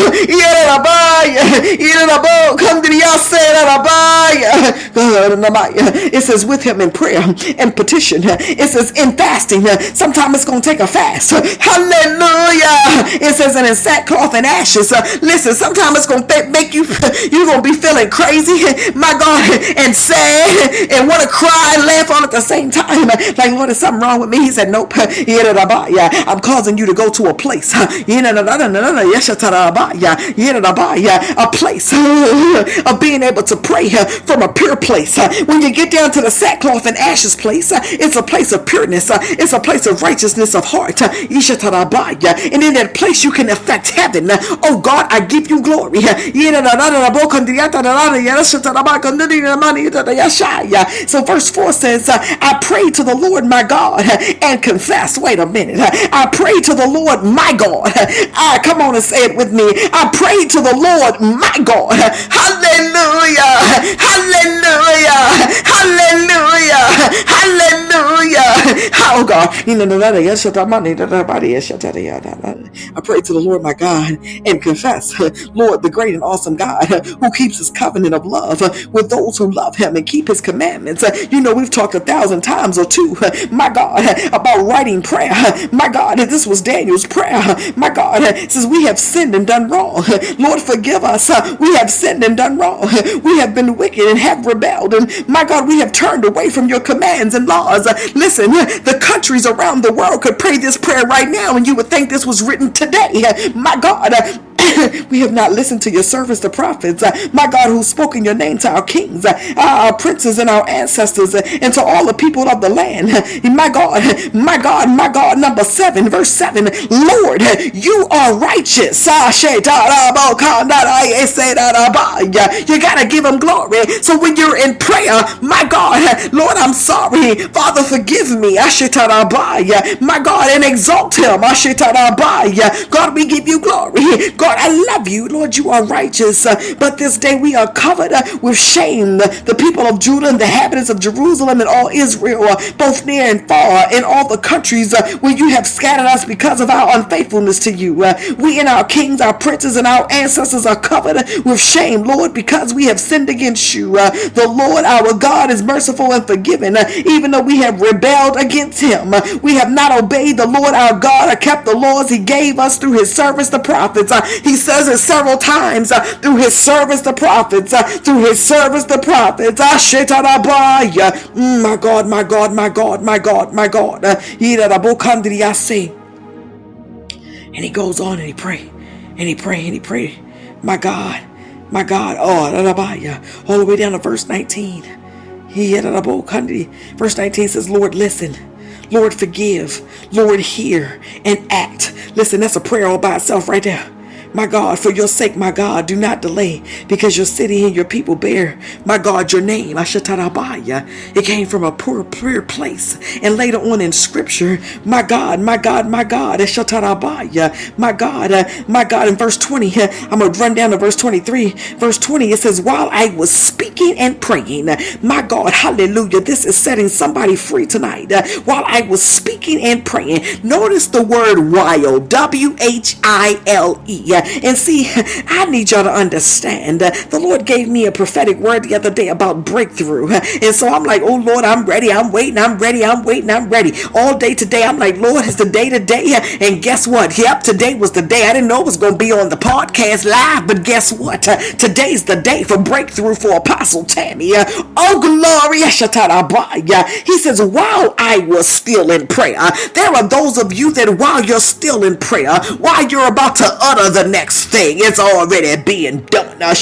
It says with with him in prayer and petition. It says in fasting. Sometimes it's going to take a fast. Hallelujah. It says and in sackcloth and ashes. Listen, sometimes it's going to make you, you're going to be feeling crazy, my God, and sad and want to cry and laugh all at the same time. Like, Lord, is something wrong with me? He said, Nope. I'm causing you to go to a place. A place of being able to pray from a pure place. When you get down to the sackcloth and ashes place. It's a place of pureness. It's a place of righteousness of heart. And in that place you can affect heaven. Oh God, I give you glory. So verse 4 says, I pray to the Lord my God and confess. Wait a minute. I pray to the Lord my God. I come on and say it with me. I pray to the Lord my God. Hallelujah. Hallelujah. Hallelujah. Hallelujah. Hallelujah. Oh God. I pray to the Lord my God and confess, (laughs) Lord, the great and awesome God who keeps his covenant of love with those who love him and keep his commandments. You know, we've talked a thousand times or two, my God, about writing prayer. My God, this was Daniel's prayer. My God, says we have sinned and done wrong. Lord, forgive us. We have sinned and done wrong. We have been wicked and have rebelled. And my God, we have turned away from your commands and laws. Listen, the countries around the world could pray this prayer right now and you would think this was written today. My God, (coughs) we have not listened to your servants, the prophets, uh, my God, who spoke in your name to our kings, uh, our princes, and our ancestors, uh, and to all the people of the land. (laughs) My God, (laughs) my God, my God. Number seven, verse seven. Lord, you are righteous. You gotta give him glory. So when you're in prayer, my God, (laughs) Lord, I'm sorry. Father, forgive me. My God, and exalt him. God, we give you glory. God, Lord, I love you. Lord, you are righteous. Uh, but this day we are covered uh, with shame. The, people of Judah and the inhabitants of Jerusalem and all Israel, uh, both near and far, in all the countries where you have scattered us because of our unfaithfulness to you. We and our kings, our princes, and our ancestors are covered with shame, Lord, because we have sinned against you. The Lord our God is merciful and forgiving, even though we have rebelled against him. we have not obeyed the Lord our God or kept the laws he gave us through his servants, the prophets. He says it several times uh, through his service the prophets, uh, through his service the prophets. Ah, uh, mm, my God, my God, my God, my God, my God. And he goes on and he pray, and he pray, and he pray. My God, my God. Oh, all the way down to verse 19. He had Verse 19 says, Lord, listen. Lord, forgive. Lord, hear and act. Listen, that's a prayer all by itself right there. My God, for your sake, my God, do not delay because your city and your people bear, my God, your name. Ashatarabaya. It came from a poor, poor place. And later on in scripture, my God, my God, my God, Ashatarabaya. My God, uh, my God, in verse 20, uh, I'm going to run down to verse 23. Verse 20, it says, While I was speaking and praying, my God, hallelujah, this is setting somebody free tonight. Uh, while I was speaking and praying, notice the word while, W H I L E. Uh, and see, (laughs) I need y'all to understand. Uh, the Lord gave me a prophetic word the other day about breakthrough. (laughs) And so I'm like, oh Lord, I'm ready. I'm waiting. I'm ready. I'm waiting. I'm ready. All day today, I'm like, Lord, it's the day today. (laughs) And guess what? Yep, today was the day. I didn't know it was going to be on the podcast live, but guess what? Today's the day for breakthrough for Apostle Tammy. Uh, oh, glory. He says, while I was still in prayer, there are those of you that while you're still in prayer, while you're about to utter the next thing. It's already being done. Now,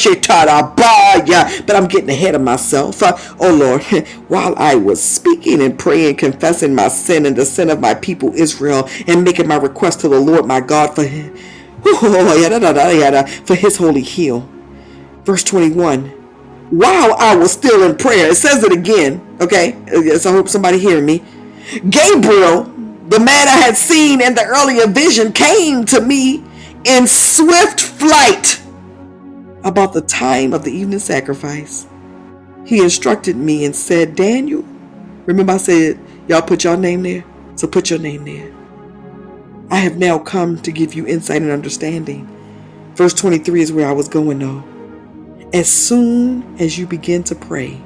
but I'm getting ahead of myself. Uh, oh Lord, (laughs) while I was speaking and praying, confessing my sin and the sin of my people Israel, and making my request to the Lord my God for him, (laughs) for his holy heel. Verse 21. While I was still in prayer, it says it again. Okay, so I hope somebody hearing me. Gabriel, the man I had seen in the earlier vision, came to me in swift flight about the time of the evening sacrifice. He instructed me and said, Daniel, remember I said, y'all put your name there? So put your name there. I have now come to give you insight and understanding. Verse 23 is where I was going though. As soon as you begin to pray,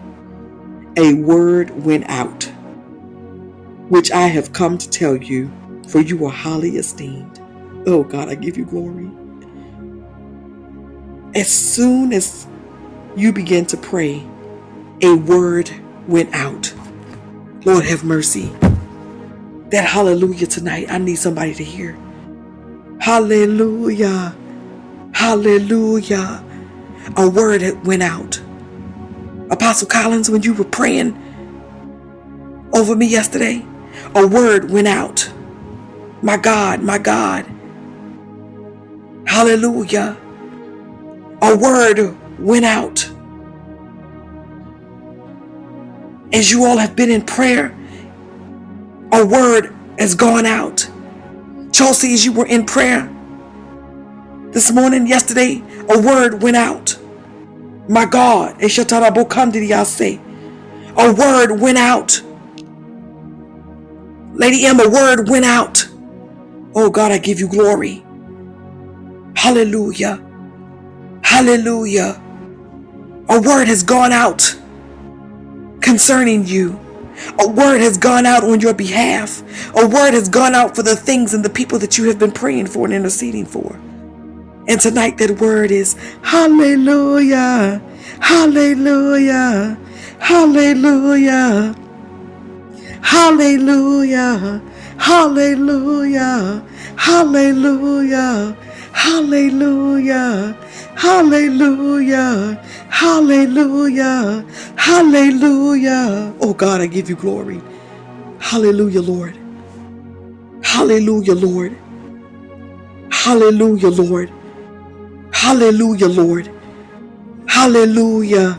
a word went out, which I have come to tell you, for you are highly esteemed. Oh God, I give you glory. As soon as you began to pray, a word went out. Lord, have mercy. That hallelujah tonight, I need somebody to hear. Hallelujah. Hallelujah. A word that went out. Apostle Collins, when you were praying over me yesterday, a word went out. My God, my God. Hallelujah. A word went out. As you all have been in prayer, a word has gone out. Chelsea, as you were in prayer this morning, yesterday, a word went out. My God, a word went out. Lady M, a word went out. Oh God, I give you glory. Hallelujah. Hallelujah. A word has gone out concerning you. A word has gone out on your behalf. A word has gone out for the things and the people that you have been praying for and interceding for. And tonight, that word is Hallelujah. Hallelujah. Hallelujah. Hallelujah. Hallelujah. Hallelujah. Hallelujah. Hallelujah. Hallelujah. Hallelujah. Oh God, I give you glory. Hallelujah, Lord. Hallelujah, Lord. Hallelujah, Lord. Hallelujah, Lord. Hallelujah.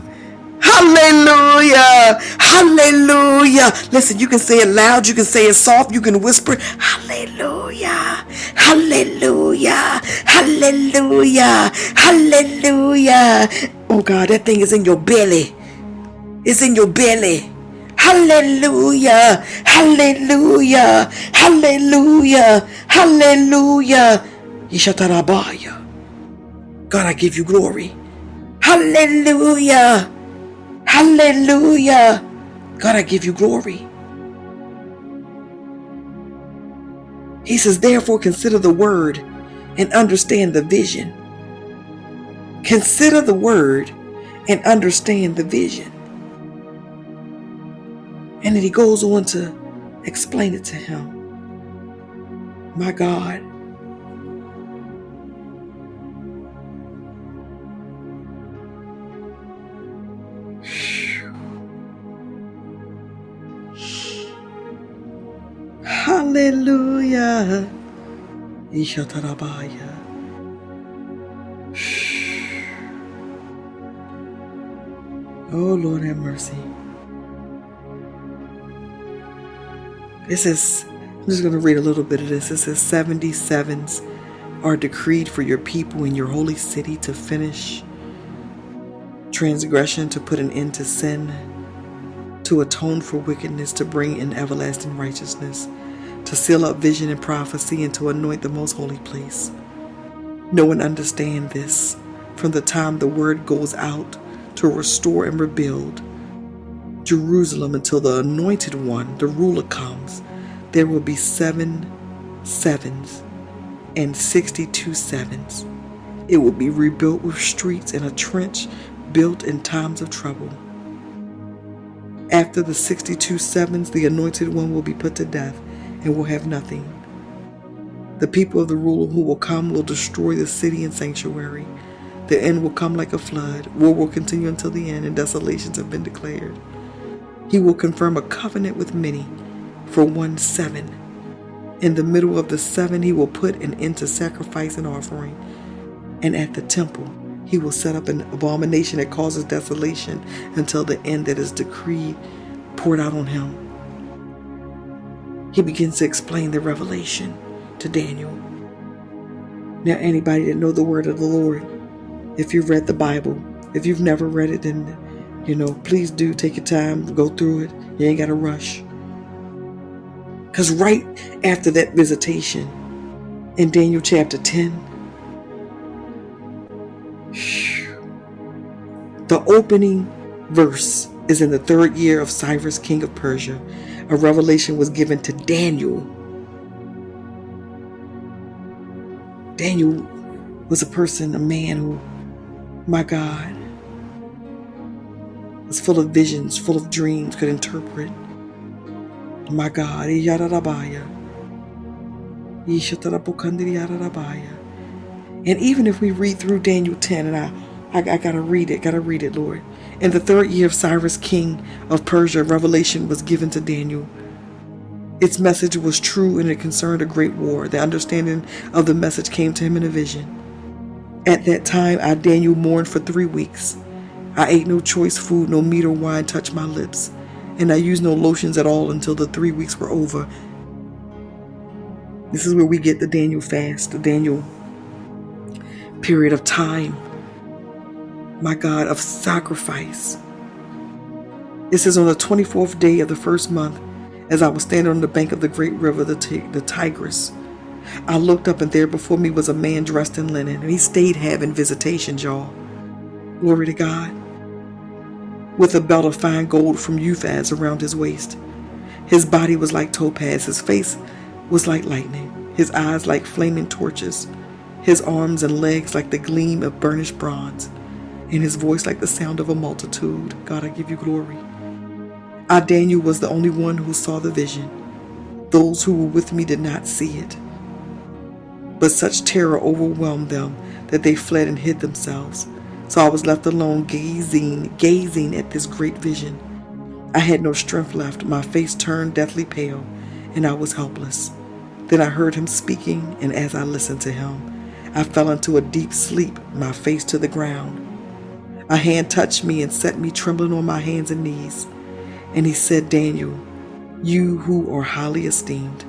Hallelujah. Hallelujah. Listen, you can say it loud, you can say it soft, you can whisper, Hallelujah. Hallelujah. Hallelujah. Hallelujah. Oh God, that thing is in your belly. It's in your belly. Hallelujah. Hallelujah. Hallelujah. Hallelujah. Yishatarabaya. God, I give you glory. Hallelujah. Hallelujah. God, I give you glory. He says, therefore, consider the word and understand the vision. Consider the word and understand the vision. And then he goes on to explain it to him. My God. Hallelujah. Ishatarabaya. Oh Lord have mercy. This is, I'm just going to read a little bit of this. It says 77s are decreed for your people in your holy city to finish transgression, to put an end to sin, to atone for wickedness, to bring in everlasting righteousness, to seal up vision and prophecy, and to anoint the most holy place. No one understand this from the time the word goes out to restore and rebuild Jerusalem until the anointed one, the ruler, comes. There will be seven sevens and 62 sevens. It will be rebuilt with streets and a trench built in times of trouble. After the 62 sevens, the anointed one will be put to death and will have nothing. The people of the ruler who will come will destroy the city and sanctuary. The end will come like a flood. War will continue until the end, and desolations have been declared. He will confirm a covenant with many for one seven. In the middle of the seven, he will put an end to sacrifice and offering. And at the temple, he will set up an abomination that causes desolation until the end that is decreed poured out on him. He begins to explain the revelation to Daniel. Now, anybody that know the word of the Lord, if you've read the Bible, if you've never read it, then you know, please do take your time, go through it. You ain't got to rush. Because right after that visitation in Daniel chapter 10, the opening verse is in the third year of Cyrus, king of Persia. A revelation was given to Daniel. Daniel was a person, a man who, my God, was full of visions, full of dreams, could interpret. My God, and even if we read through Daniel 10, and I, I, I gotta read it, gotta read it, Lord. In the third year of Cyrus, king of Persia, revelation was given to Daniel. Its message was true and it concerned a great war. The understanding of the message came to him in a vision. At that time, I, Daniel, mourned for three weeks. I ate no choice food, no meat or wine touched my lips, and I used no lotions at all until the three weeks were over. This is where we get the Daniel fast, the Daniel period of time, my God, of sacrifice. It says, on the 24th day of the first month, as I was standing on the bank of the great river, the, the Tigris. I looked up, and there before me was a man dressed in linen, and he stayed having visitations, y'all. Glory to God with a belt of fine gold from Uphaz around his waist. His body was like topaz, his face was like lightning, his eyes like flaming torches, his arms and legs like the gleam of burnished bronze, and his voice like the sound of a multitude. God, I give you glory. I, Daniel, was the only one who saw the vision. Those who were with me did not see it. But such terror overwhelmed them that they fled and hid themselves. So I was left alone, gazing, gazing at this great vision. I had no strength left. My face turned deathly pale, and I was helpless. Then I heard him speaking, and as I listened to him, I fell into a deep sleep, my face to the ground. A hand touched me and set me trembling on my hands and knees. And he said, Daniel, you who are highly esteemed,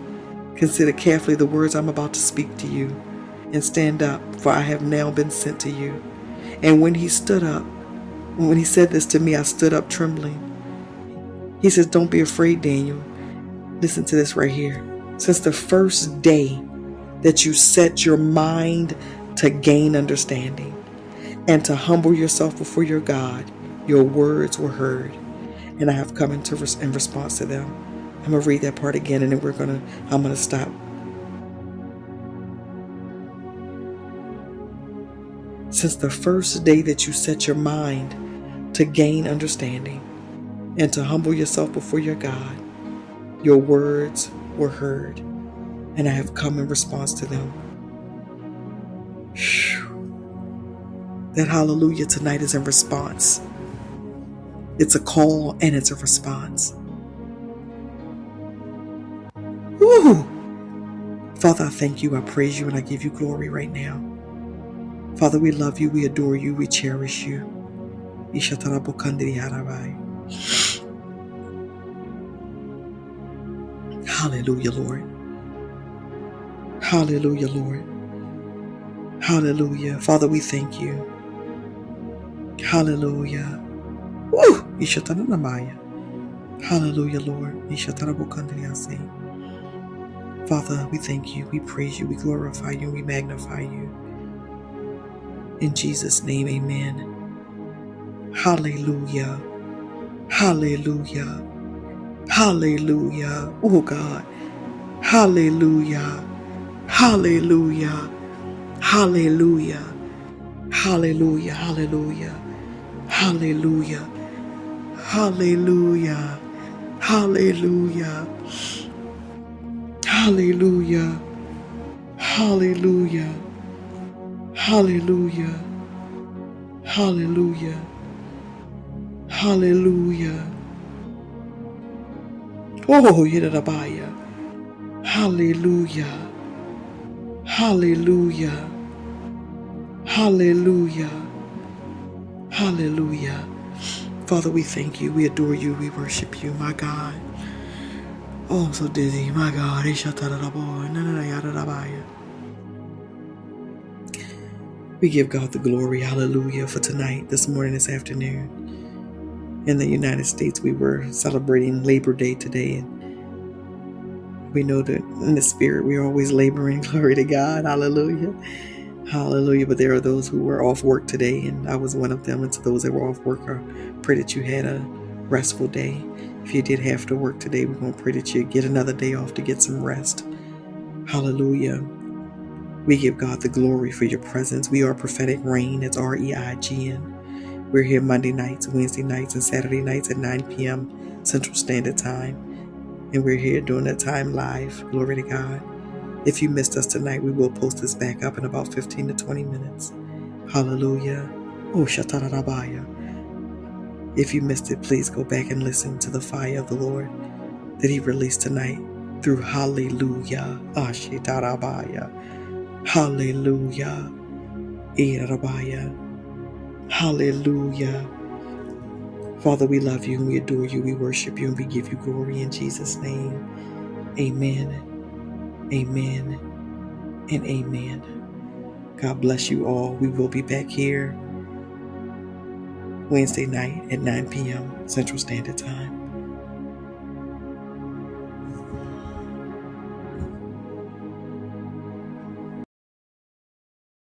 consider carefully the words I'm about to speak to you, and stand up, for I have now been sent to you. And when he stood up, when he said this to me, I stood up trembling. He says, Don't be afraid, Daniel. Listen to this right here. Since the first day that you set your mind to gain understanding and to humble yourself before your God, your words were heard. And I have come into res- in response to them. I'm gonna read that part again and then we're gonna I'm gonna stop. Since the first day that you set your mind to gain understanding and to humble yourself before your God, your words were heard, and I have come in response to them. Whew. That hallelujah tonight is in response. It's a call and it's a response. Woo! Father, I thank you, I praise you, and I give you glory right now. Father, we love you, we adore you, we cherish you. Hallelujah, Lord. Hallelujah, Lord. Hallelujah. Father, we thank you. Hallelujah. Woo! Hallelujah, Lord. Father, we thank you, we praise you, we glorify you, we magnify you. In Jesus' name, amen. Hallelujah. Hallelujah. Hallelujah. Oh God. Hallelujah. Hallelujah. Hallelujah. Hallelujah. Hallelujah. Hallelujah. Hallelujah. Hallelujah. Hallelujah. Hallelujah. Hallelujah. Hallelujah. Hallelujah. Oh, Yedabaya. Hallelujah. Hallelujah. Hallelujah. Hallelujah. Father, we thank you. We adore you. We worship you, my God. Oh, I'm so dizzy. My God. We give God the glory. Hallelujah. For tonight, this morning, this afternoon. In the United States, we were celebrating Labor Day today. And we know that in the spirit, we're always laboring. (laughs) Glory to God. Hallelujah. Hallelujah. But there are those who were off work today, and I was one of them. And to those that were off work, I pray that you had a restful day. If you did have to work today, we're going to pray that you get another day off to get some rest. Hallelujah. We give God the glory for your presence. We are prophetic reign. It's R E I G N. We're here Monday nights, Wednesday nights, and Saturday nights at 9 p.m. Central Standard Time. And we're here during that time live. Glory to God. If you missed us tonight, we will post this back up in about 15 to 20 minutes. Hallelujah. Oh. If you missed it, please go back and listen to the fire of the Lord that He released tonight through Hallelujah. Ah, Ashitarabaya. Hallelujah. Irabaya. Hallelujah. Father, we love you and we adore you. We worship you and we give you glory in Jesus' name. Amen. Amen. And amen. God bless you all. We will be back here Wednesday night at 9 p.m. Central Standard Time.